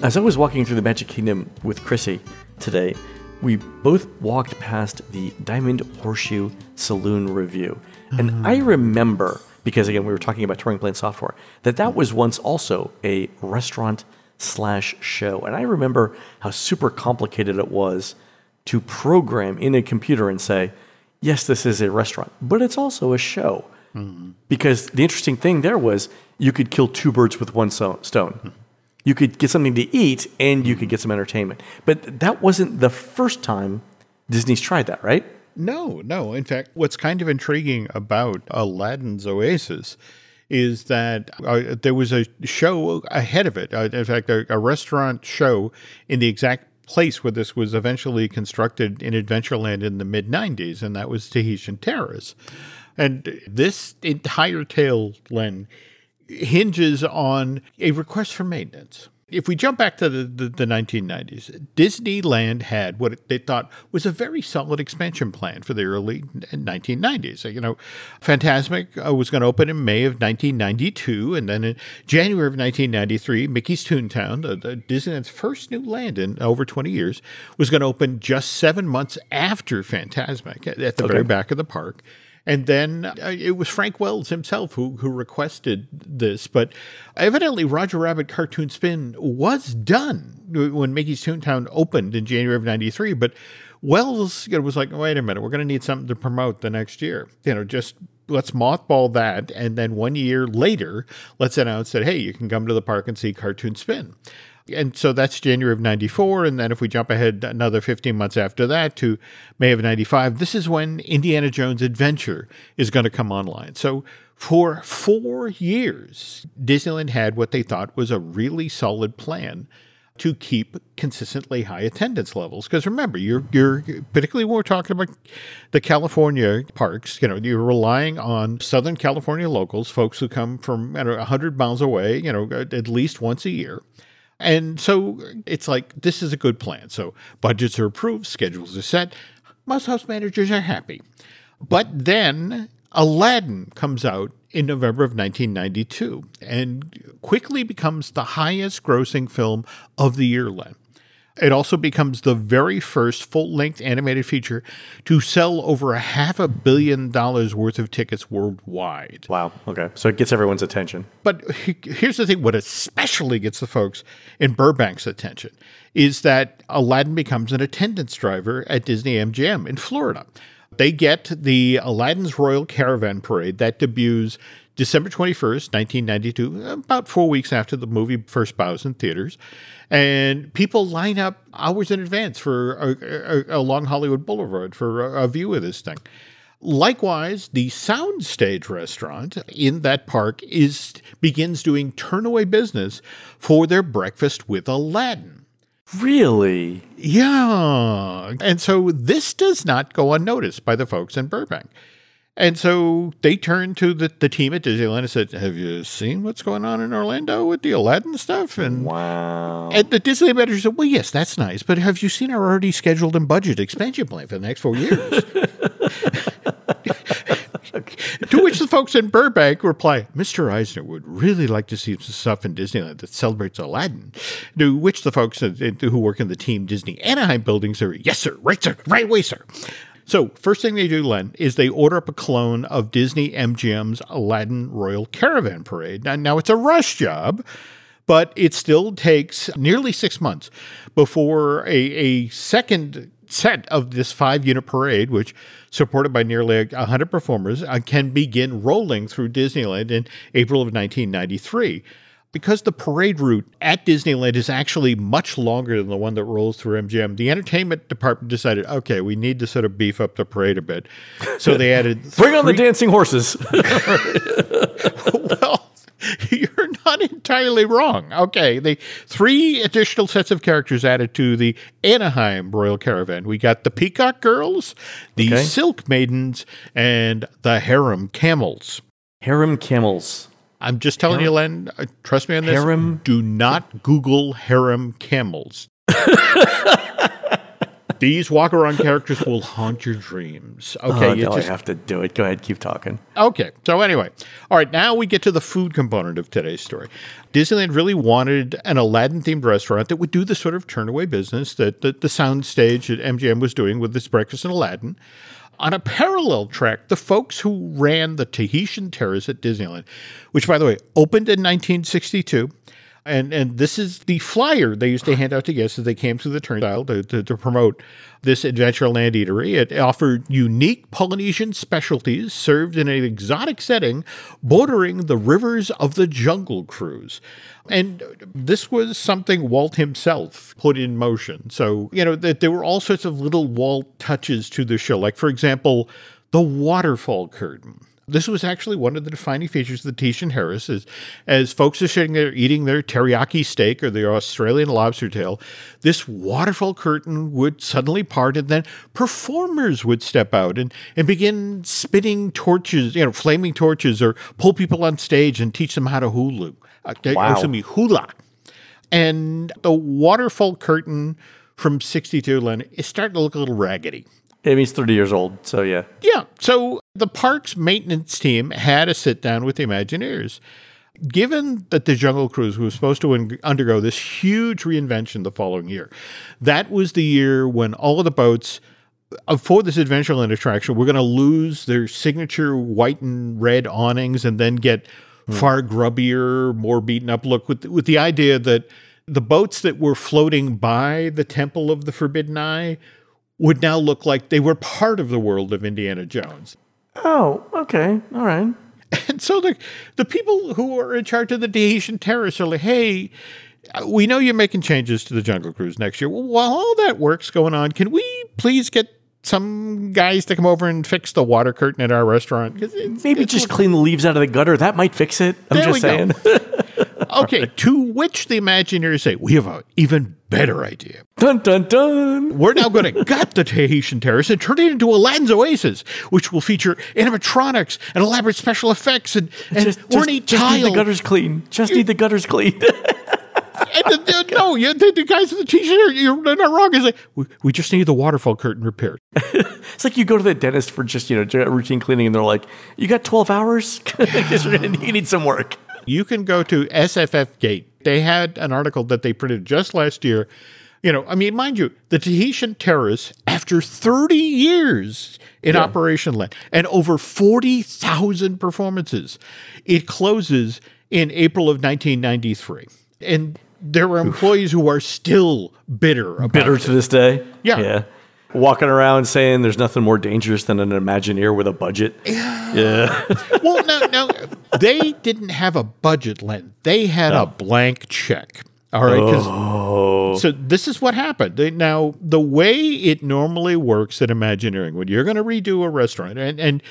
As I was walking through the Magic Kingdom with Chrissy today, we both walked past the Diamond Horseshoe Saloon revue. And ah. I remember, because again, we were talking about touring plane software, that that was once also a restaurant slash show. And I remember how super complicated it was to program in a computer and say, yes, this is a restaurant, but it's also a show. Mm-hmm. Because the interesting thing there was you could kill two birds with one stone. Hmm. You could get something to eat and you could get some entertainment. But that wasn't the first time Disney's tried that, right? No, no. In fact, what's kind of intriguing about Aladdin's Oasis is that uh, there was a show ahead of it. Uh, in fact, a, a restaurant show in the exact place where this was eventually constructed in Adventureland in the mid 90s, and that was Tahitian Terrace. And this entire tale, Len, hinges on a request for maintenance. If we jump back to the, the, the 1990s, Disneyland had what they thought was a very solid expansion plan for the early 1990s. You know, Fantasmic uh, was going to open in May of 1992, and then in January of 1993, Mickey's Toontown, the, the Disneyland's first new land in over 20 years, was going to open just seven months after Fantasmic at, at the very back of the park. And then uh, it was Frank Wells himself who, who requested this. But evidently, Roger Rabbit Cartoon Spin was done when Mickey's Toontown opened in January of 93. But Wells was like, wait a minute, we're going to need something to promote the next year. You know, just let's mothball that. And then one year later, let's announce that, hey, you can come to the park and see Cartoon Spin and so that's January of 94. And then if we jump ahead another 15 months after that to May of 95, this is when Indiana Jones Adventure is going to come online. So for four years, Disneyland had what they thought was a really solid plan to keep consistently high attendance levels. Because remember, you're you're particularly when we're talking about the California parks, you know, you're relying on Southern California locals, folks who come from you know, 100 miles away, you know, at least once a year. And so it's like, this is a good plan. So budgets are approved, schedules are set, most house managers are happy. But then Aladdin comes out in November of 1992 and quickly becomes the highest grossing film of the year, Len. It also becomes the very first full length animated feature to sell over a half a billion dollars worth of tickets worldwide. Wow. Okay. So it gets everyone's attention. But here's the thing what especially gets the folks in Burbank's attention is that Aladdin becomes an attendance driver at Disney MGM in Florida. They get the Aladdin's Royal Caravan Parade that debuts December 21st, 1992, about four weeks after the movie first bows in theaters. And people line up hours in advance for a, a, along Hollywood Boulevard for a, a view of this thing. Likewise, the Soundstage restaurant in that park is begins doing turnaway business for their breakfast with Aladdin. Really? Yeah. And so this does not go unnoticed by the folks in Burbank. And so they turned to the, the team at Disneyland and said, Have you seen what's going on in Orlando with the Aladdin stuff? And Wow. and the Disney manager said, Well, yes, that's nice, but have you seen our already scheduled and budgeted expansion plan for the next four years? to which the folks in Burbank reply, Mr. Eisner would really like to see some stuff in Disneyland that celebrates Aladdin. To which the folks who work in the Team Disney Anaheim building say, Yes, sir, right, sir, right away, sir. So, first thing they do, Len, is they order up a clone of Disney MGM's Aladdin Royal Caravan Parade. Now, now it's a rush job, but it still takes nearly six months before a, a second set of this five unit parade, which supported by nearly 100 performers, uh, can begin rolling through Disneyland in April of 1993. Because the parade route at Disneyland is actually much longer than the one that rolls through MGM, the entertainment department decided, okay, we need to sort of beef up the parade a bit. So they added Bring on the dancing horses. well, you're not entirely wrong. Okay, the three additional sets of characters added to the Anaheim Royal Caravan. We got the Peacock Girls, the Okay. Silk Maidens, and the Harem Camels. Harem camels. I'm just telling you, Len. uh, Trust me on this. Harem? Do not Google harem camels. These walk around characters will haunt your dreams. Okay, oh, you no, just I have to do it. Go ahead, keep talking. Okay. So anyway, all right. Now we get to the food component of today's story. Disneyland really wanted an Aladdin-themed restaurant that would do the sort of turnaway business that the, the soundstage at MGM was doing with this breakfast in Aladdin. On a parallel track, the folks who ran the Tahitian Terrace at Disneyland, which by the way opened in 1962. And, and this is the flyer they used to hand out to guests as they came through the turnstile to, to, to promote this Adventureland eatery. It offered unique Polynesian specialties served in an exotic setting bordering the rivers of the Jungle Cruise. And this was something Walt himself put in motion. So, you know, that there were all sorts of little Walt touches to the show. Like, for example, the waterfall curtain. This was actually one of the defining features of the Tahitian Terrace as, as folks are sitting there eating their teriyaki steak or their Australian lobster tail, this waterfall curtain would suddenly part and then performers would step out and, and begin spitting torches, you know, flaming torches or pull people on stage and teach them how to hulu. Uh, Wow. Excuse me, hula. And the waterfall curtain from 62, Len, is starting to look a little raggedy. I mean, he's 30 years old, so yeah. Yeah. So the park's maintenance team had a sit down with the Imagineers. Given that the Jungle Cruise was supposed to un- undergo this huge reinvention the following year, that was the year when all of the boats uh, for this Adventureland attraction were going to lose their signature white and red awnings and then get far grubbier, more beaten up look with with the idea that the boats that were floating by the Temple of the Forbidden Eye would now look like they were part of the world of Indiana Jones. Oh, okay. All right. And so the the people who are in charge of the Tahitian Terrace are like, hey, we know you're making changes to the Jungle Cruise next year. Well, while all that work's going on, can we please get some guys to come over and fix the water curtain at our restaurant? it's- Maybe it's just clean the leaves out of the gutter. That might fix it. I'm There just saying. okay. To which the Imagineers say, we have an even better idea. dun dun dun. We're now going to gut the Tahitian Terrace and turn it into Aladdin's Oasis, which will feature animatronics and elaborate special effects and, and Just, ornate just, just need the gutters clean. Just need the gutters clean. And the, the- no, you, the, the guys in the T-shirt, you're not wrong. It's like we, we just need the waterfall curtain repaired. it's like you go to the dentist for just, you know, routine cleaning and they're like, you got 12 hours? 'Cause you're you need some work. You can go to SFGate. They had an article that they printed just last year You know, I mean, mind you, the Tahitian Terrace, after 30 years in Operation Land and over 40,000 performances, it closes in April of 1993. And there are employees who are still bitter about Bitter it. to this day. Yeah. Yeah. Walking around saying there's nothing more dangerous than an Imagineer with a budget. Yeah. well, no, no, they didn't have a budget, Len. They had a blank check. All right. Oh. So this is what happened. They- Now, the way it normally works at Imagineering, when you're going to redo a restaurant, and, and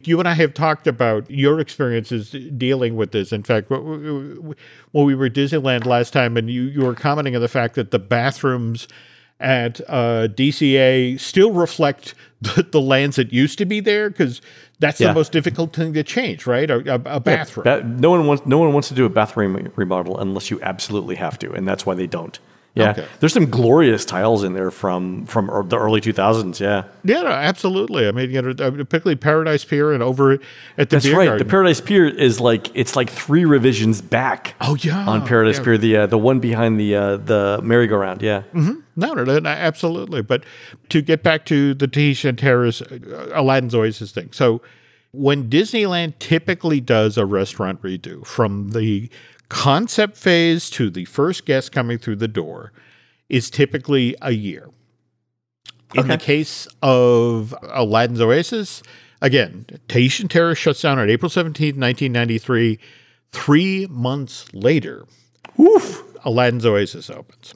you and I have talked about your experiences dealing with this. In fact, wh- wh- wh- when we were at Disneyland last time, and you, you were commenting on the fact that the bathrooms at uh, DCA still reflect the, the lands that used to be there, because that's Yeah. the most difficult thing to change, right? A, a, a bathroom. Ba- no one wants no one wants to do a bathroom remodel unless you absolutely have to, and that's why they don't. Yeah, Okay. there's some glorious tiles in there from from the early 2000s. Yeah, Yeah, no, absolutely. I mean, you know, uh, particularly Paradise Pier and over at the that's right. garden. The Paradise Pier is like it's like three revisions back. Oh, yeah, on Paradise yeah. Pier, the uh, the one behind the uh, the merry-go-round. Yeah, No, no, no, no, absolutely. But to get back to the Tahitian Terrace, uh, Aladdin's Oasis thing. So when Disneyland typically does a restaurant redo from the concept phase to the first guest coming through the door is typically a year. In the case of Aladdin's Oasis, again, Tahitian Terrace shuts down on April 17th, 1993. Three months later, Aladdin's Oasis opens.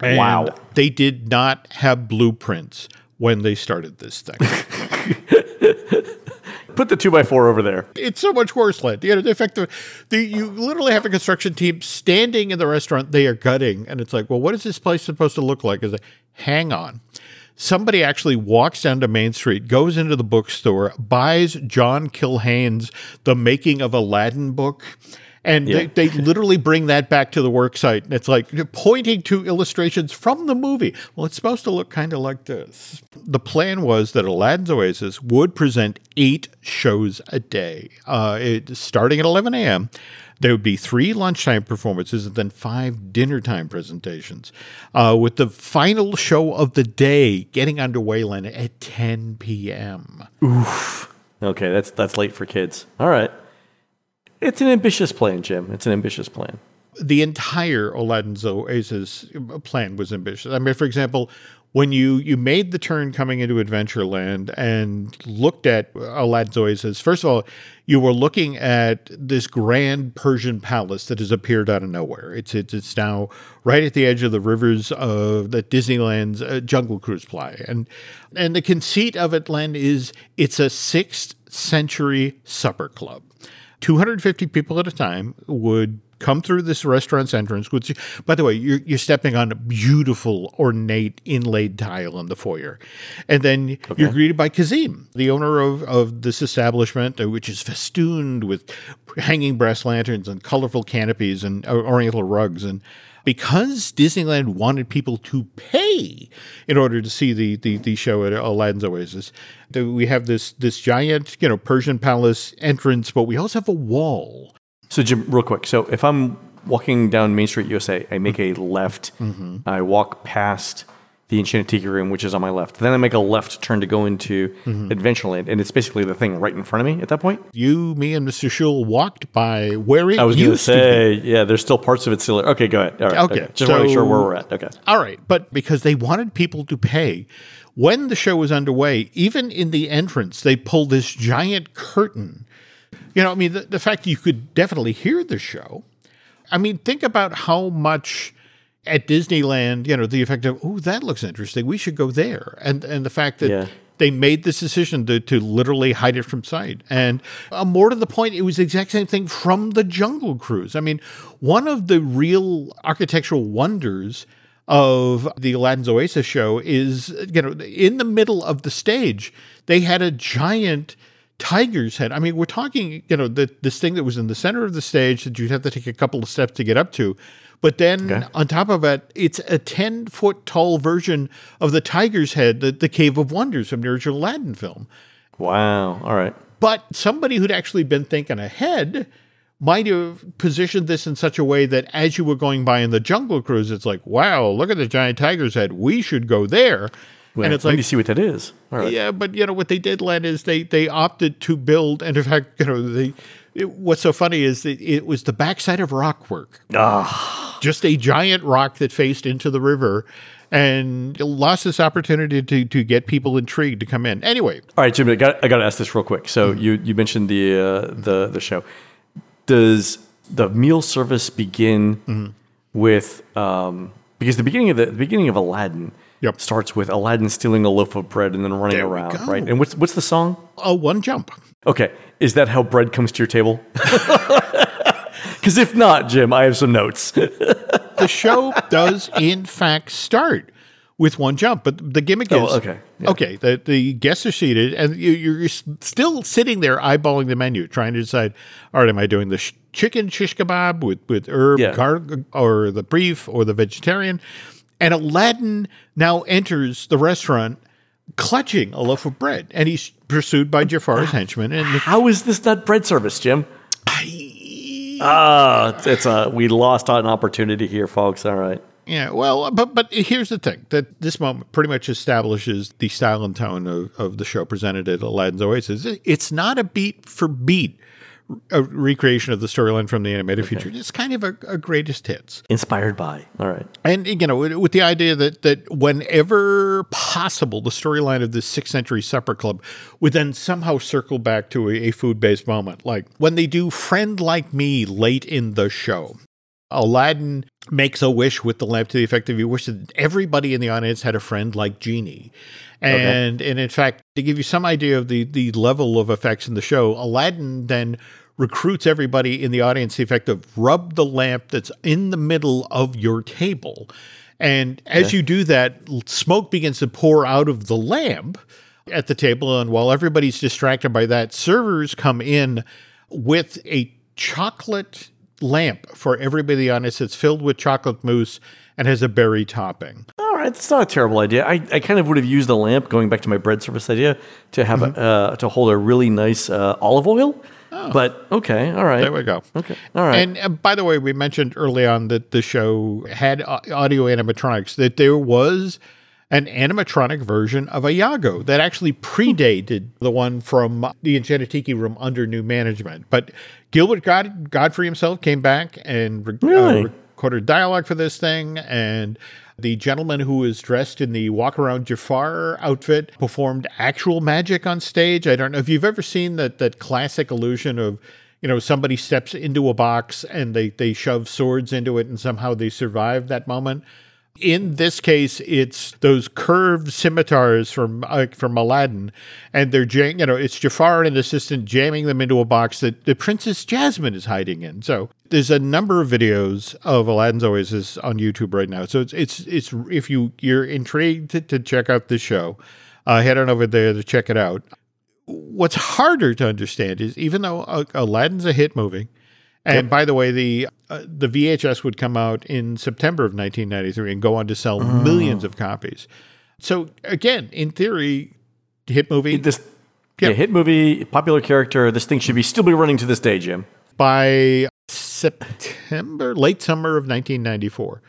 And Wow. They did not have blueprints when they started this thing. put the two by four over there. it's so much worse, Len. You know, in fact, the, the, you literally have a construction team standing in the restaurant they are gutting, and it's like, well, what is this place supposed to look like? Is like, hang on. Somebody actually walks down to Main Street, goes into the bookstore, buys John Culhane's The Making of Aladdin book, and Yeah. they, they literally bring that back to the work site. And it's like pointing to illustrations from the movie. Well, it's supposed to look kind of like this. The plan was that Aladdin's Oasis would present eight shows a day, uh, it, starting at 11 a.m. There would be three lunchtime performances and then five dinner time presentations, uh, with the final show of the day getting underway, Len, at 10 p.m. Oof. Okay, that's that's late for kids. All right, it's an ambitious plan, Jim. It's an ambitious plan. the entire Aladdin's Oasis plan was ambitious. I mean, for example, when you you made the turn coming into Adventureland and looked at Aladdin's Oasis, first of all, you were looking at this grand Persian palace that has appeared out of nowhere. It's it's, it's now right at the edge of the rivers of that Disneyland's uh, Jungle Cruise play, and and the conceit of it, Len, is it's a sixth century supper club. 250 people at a time would come through this restaurant's entrance which by the way you're, you're stepping on a beautiful ornate inlaid tile in the foyer. And then you're greeted by kazim the owner of, of this establishment uh, which is festooned with hanging brass lanterns and colorful canopies and uh, oriental rugs. And because Disneyland wanted people to pay in order to see the the, the show at Aladdin's Oasis, that we have this this giant you know Persian palace entrance, but we also have a wall. So, Jim, real quick. So, if I'm walking down Main Street, USA, I make a left. Mm-hmm. I walk past the Enchanted Tiki Room, which is on my left. Then I make a left turn to go into mm-hmm. Adventureland, and it's basically the thing right in front of me at that point. You, me, and Mr. Schul walked by where it I was going to say, yeah, there's still parts of it still. Okay, go ahead. All right. Okay, Just want to make sure so- where we're at. Okay. All right, but because they wanted people to pay, when the show was underway, even in the entrance, they pulled this giant curtain. You know, I mean, the, the fact you could definitely hear the show. I mean, think about how much at Disneyland, you know, the effect of, oh, that looks interesting. We should go there. And and the fact that Yeah. they made this decision to, to literally hide it from sight. And uh, more to the point, it was the exact same thing from the Jungle Cruise. I mean, one of the real architectural wonders of the Aladdin's Oasis show is, you know, in the middle of the stage, they had a giant tiger's head. I mean, we're talking, you know, the, this thing that was in the center of the stage that you'd have to take a couple of steps to get up to. But then Okay. on top of it, it's a 10 foot tall version of the tiger's head, the, the Cave of Wonders from the original Aladdin film. Wow. All right. But somebody who'd actually been thinking ahead might have positioned this in such a way that as you were going by in the Jungle Cruise, it's like, wow, look at the giant tiger's head. We should go there. Well, and it's let like, me see what that is. All right. yeah, but you know what they did, Len, is they they opted to build, and in fact, you know, the It, what's so funny is that it was the backside of rockwork, Ah, just a giant rock that faced into the river, and lost this opportunity to to get people intrigued to come in. Anyway, all right, Jim. I got I got to ask this real quick. So Mm-hmm. you you mentioned the uh, the the show. Does the meal service begin Mm-hmm. with um, because the beginning of the, the beginning of Aladdin Yep. starts with Aladdin stealing a loaf of bread and then running There around, right? And what's what's the song? a one jump. Okay, is that how bread comes to your table? Because if not, Jim, I have some notes. the show does in fact start with one jump, but the gimmick oh, is Oh, okay. Yeah. okay. The the guests are seated, and you, you're still sitting there eyeballing the menu, trying to decide. All right, am I doing the sh- chicken shish kebab with with herb, Yeah. gar- or the beef, or the vegetarian? And Aladdin now enters the restaurant clutching a loaf of bread, and he's pursued by Jafar's henchmen. And how is this not bread service, Jim? Ah, it's, it's a we lost an opportunity here, folks. All right. Yeah, well, but but here's the thing that this moment pretty much establishes the style and tone of, of the show presented at Aladdin's Oasis. It's not a beat for beat a recreation of the storyline from the animated feature. It's kind of a, a greatest hits, Inspired by. All right. and you know, with the idea that that whenever possible, the storyline of this sixth century supper club would then somehow circle back to a, a food based moment, like when they do "Friend Like Me" late in the show. Aladdin makes a wish with the lamp to the effect of he wished that everybody in the audience had a friend like Genie. And and in fact, to give you some idea of the the level of effects in the show, Aladdin then recruits everybody in the audience the effect of rub the lamp that's in the middle of your table. And as you do that, smoke begins to pour out of the lamp at the table. And while everybody's distracted by that, servers come in with a chocolate lamp for everybody on the It's filled with chocolate mousse and has a berry topping. That's not a terrible idea. I, I kind of would have used the lamp, going back to my bread service idea, to have a, uh, to hold a really nice uh, olive oil. But okay, all right. There we go. Okay, all right. And uh, by the way, we mentioned early on that the show had audio animatronics, that there was an animatronic version of Iago that actually predated the one from the Enchanted Tiki Room under new management. But Gilbert God- Gottfried himself came back and re- Really? uh, recorded dialogue for this thing. And the gentleman who was dressed in the walk around Jafar outfit performed actual magic on stage. I don't know if you've ever seen that that classic illusion of you know somebody steps into a box and they they shove swords into it and somehow they survive that moment. In this case, it's those curved scimitars from uh, from Aladdin, and they're jam- you know it's Jafar and an assistant jamming them into a box that the Princess Jasmine is hiding in. So there's a number of videos of Aladdin's Oasis on YouTube right now. So it's it's it's if you you're intrigued to, to check out the show, uh, head on over there to check it out. What's harder to understand is even though uh, Aladdin's a hit movie, and by the way, the uh, the VHS would come out in September of 1993 and go on to sell millions of copies. So again, in theory, hit movie this Yeah. yeah, hit movie, popular character. This thing should be still be running to this day, Jim. by September, late summer of 1994,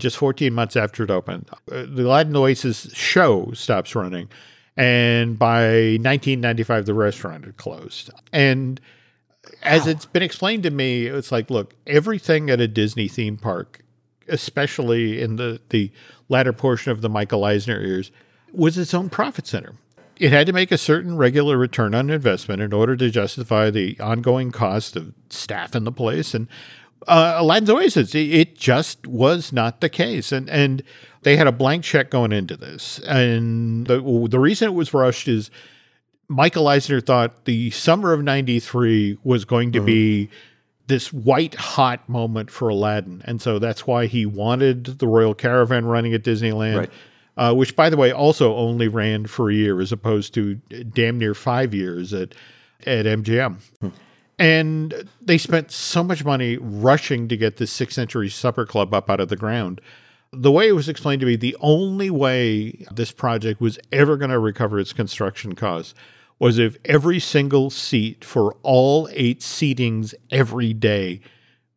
just 14 months after it opened. Uh, the Aladdin Oasis show stops running, and by 1995, the restaurant had closed. And as it's been explained to me, it's like, look, everything at a Disney theme park, especially in the, the latter portion of the Michael Eisner years, was its own profit center. It had to make a certain regular return on investment in order to justify the ongoing cost of staff in the place. And uh, Aladdin's Oasis, it, it just was not the case. And and they had a blank check going into this. And the, the reason it was rushed is Michael Eisner thought the summer of 93 was going to be this white hot moment for Aladdin. And so that's why he wanted the Royal Caravan running at Disneyland, Right. uh, which, by the way, also only ran for a year as opposed to damn near five years at, at MGM. And they spent so much money rushing to get this sixth century supper club up out of the ground. The way it was explained to me, the only way this project was ever going to recover its construction costs was if every single seat for all eight seatings every day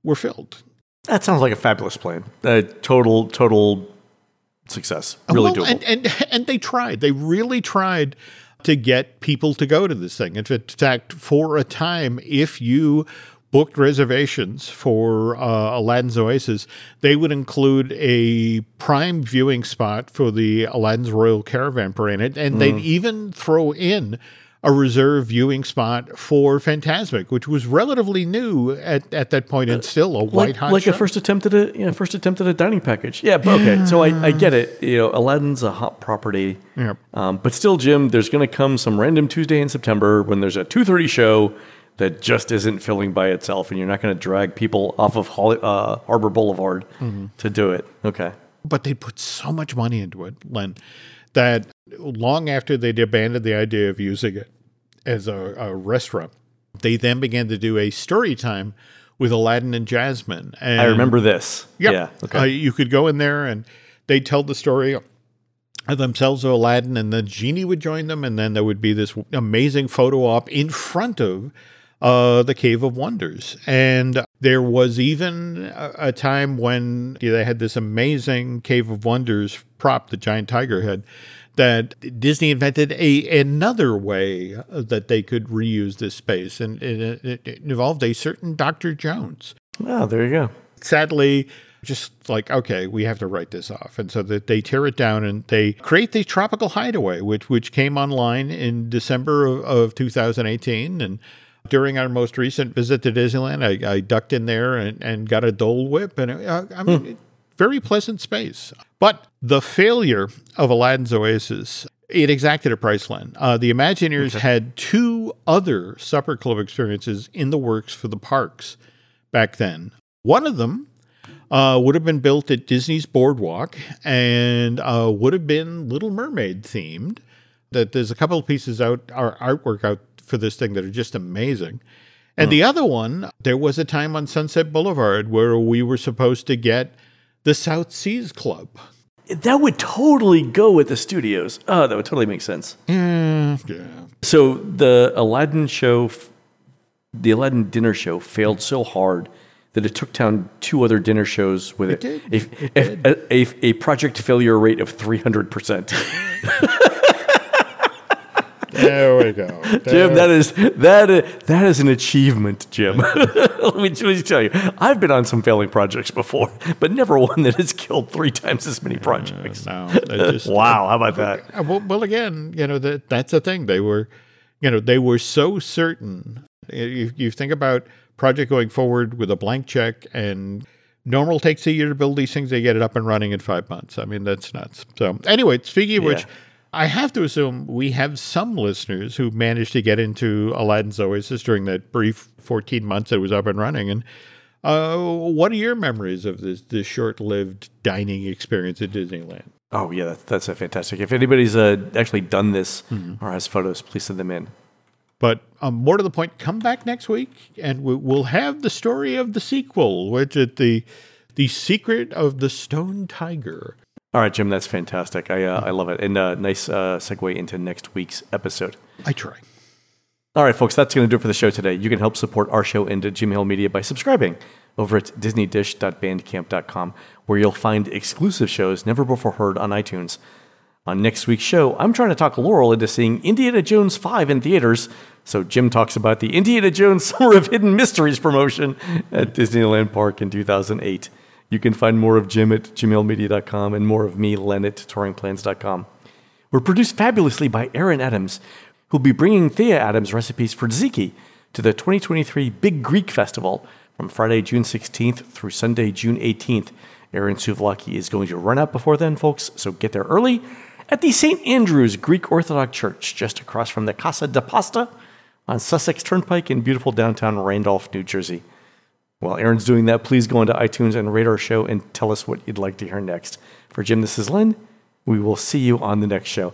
were filled. That sounds like a fabulous plan. A total, total success. Really Well, doable. And, and and they tried. They really tried to get people to go to this thing. In fact, for a time, if you booked reservations for uh, Aladdin's Oasis, they would include a prime viewing spot for the Aladdin's Royal Caravan Parade, and, and Mm. they'd even throw in a reserve viewing spot for Fantasmic, which was relatively new at, at that point and still a white like, hot like show. a first attempt at a you know, first attempt at a dining package. Yeah, but okay. So I, I get it. You know, Aladdin's a hot property. Yep. Um, but still, Jim, there's going to come some random Tuesday in September when there's a 2:30 show that just isn't filling by itself, and you're not going to drag people off of Holly, uh, Harbor Boulevard Mm-hmm. to do it. Okay. but they put so much money into it, Len, that long after they'd abandoned the idea of using it as a, a restaurant, they then began to do a story time with Aladdin and Jasmine. And I remember this. Yep. Yeah. Okay. Uh, you could go in there and they'd tell the story of themselves of Aladdin, and the genie would join them, and then there would be this amazing photo op in front of uh, the Cave of Wonders. And there was even a, a time when they had this amazing Cave of Wonders prop, the giant tiger head, that Disney invented a another way that they could reuse this space, and it, it, it involved a certain Dr. Jones oh, there you go. sadly just like okay we have to write this off and so that they tear it down and they create the tropical hideaway which which came online in december of, of 2018 and during our most recent visit to disneyland i, I ducked in there and, and got a dole whip and uh, i mean very pleasant space but the failure of aladdin's oasis it exacted a price line. Uh, the Imagineers had two other supper club experiences in the works for the parks back then. One of them uh, would have been built at Disney's Boardwalk and uh, would have been Little Mermaid themed. That there's a couple of pieces out, our artwork out for this thing that are just amazing. And hmm. the other one, there was a time on Sunset Boulevard where we were supposed to get the South Seas Club. That would totally go with the studios. Oh, that would totally make sense. Yeah. So the Aladdin show, f- the Aladdin dinner show, failed so hard that it took down two other dinner shows with it. it. did. A, a, a, a project failure rate of three hundred percent. There we go. Jim, that is that is, that is an achievement, Jim. let, me, let me tell you, I've been on some failing projects before, but never one that has killed three times as many projects. No, just- wow, how about that? Uh, Well, well, again, you know that that's the thing. They were, you know, they were so certain. You, you think about project going forward with a blank check, and normal takes a year to build these things. They get it up and running in five months. I mean, that's nuts. So, anyway, speaking of which, Yeah. I have to assume we have some listeners who managed to get into Aladdin's Oasis during that brief 14 months that it was up and running. And uh, what are your memories of this this short-lived dining experience at Disneyland? Oh yeah, that's, that's a fantastic. If anybody's uh, actually done this or has photos, please send them in. But um, more to the point, come back next week, and we, we'll have the story of the sequel, which is the the secret of the Stone Tiger. All right, Jim, that's fantastic. I uh, I love it, and uh, nice uh, segue into next week's episode. I try. All right, folks, that's going to do it for the show today. You can help support our show and Jim Hill Media by subscribing over at disneydish.bandcamp.com, where you'll find exclusive shows never before heard on iTunes. On next week's show, I'm trying to talk Laurel into seeing Indiana Jones 5 in theaters. So Jim talks about the Indiana Jones Summer of Hidden Mysteries promotion at Disneyland Park in 2008. You can find more of Jim at jimhillmedia.com and more of me, Len, at touringplans.com. We're produced fabulously by Aaron Adams, who'll be bringing Thea Adams recipes for tzatziki to the 2023 Big Greek Festival from Friday, June 16th through Sunday, June 18th. Aaron Souvlaki is going to run out before then, folks, so get there early at the St. Andrew's Greek Orthodox Church, just across from the Casa de Pasta on Sussex Turnpike in beautiful downtown Randolph, New Jersey. While Aaron's doing that, please go into iTunes and rate our show and tell us what you'd like to hear next. For Jim, this is Len. We will see you on the next show.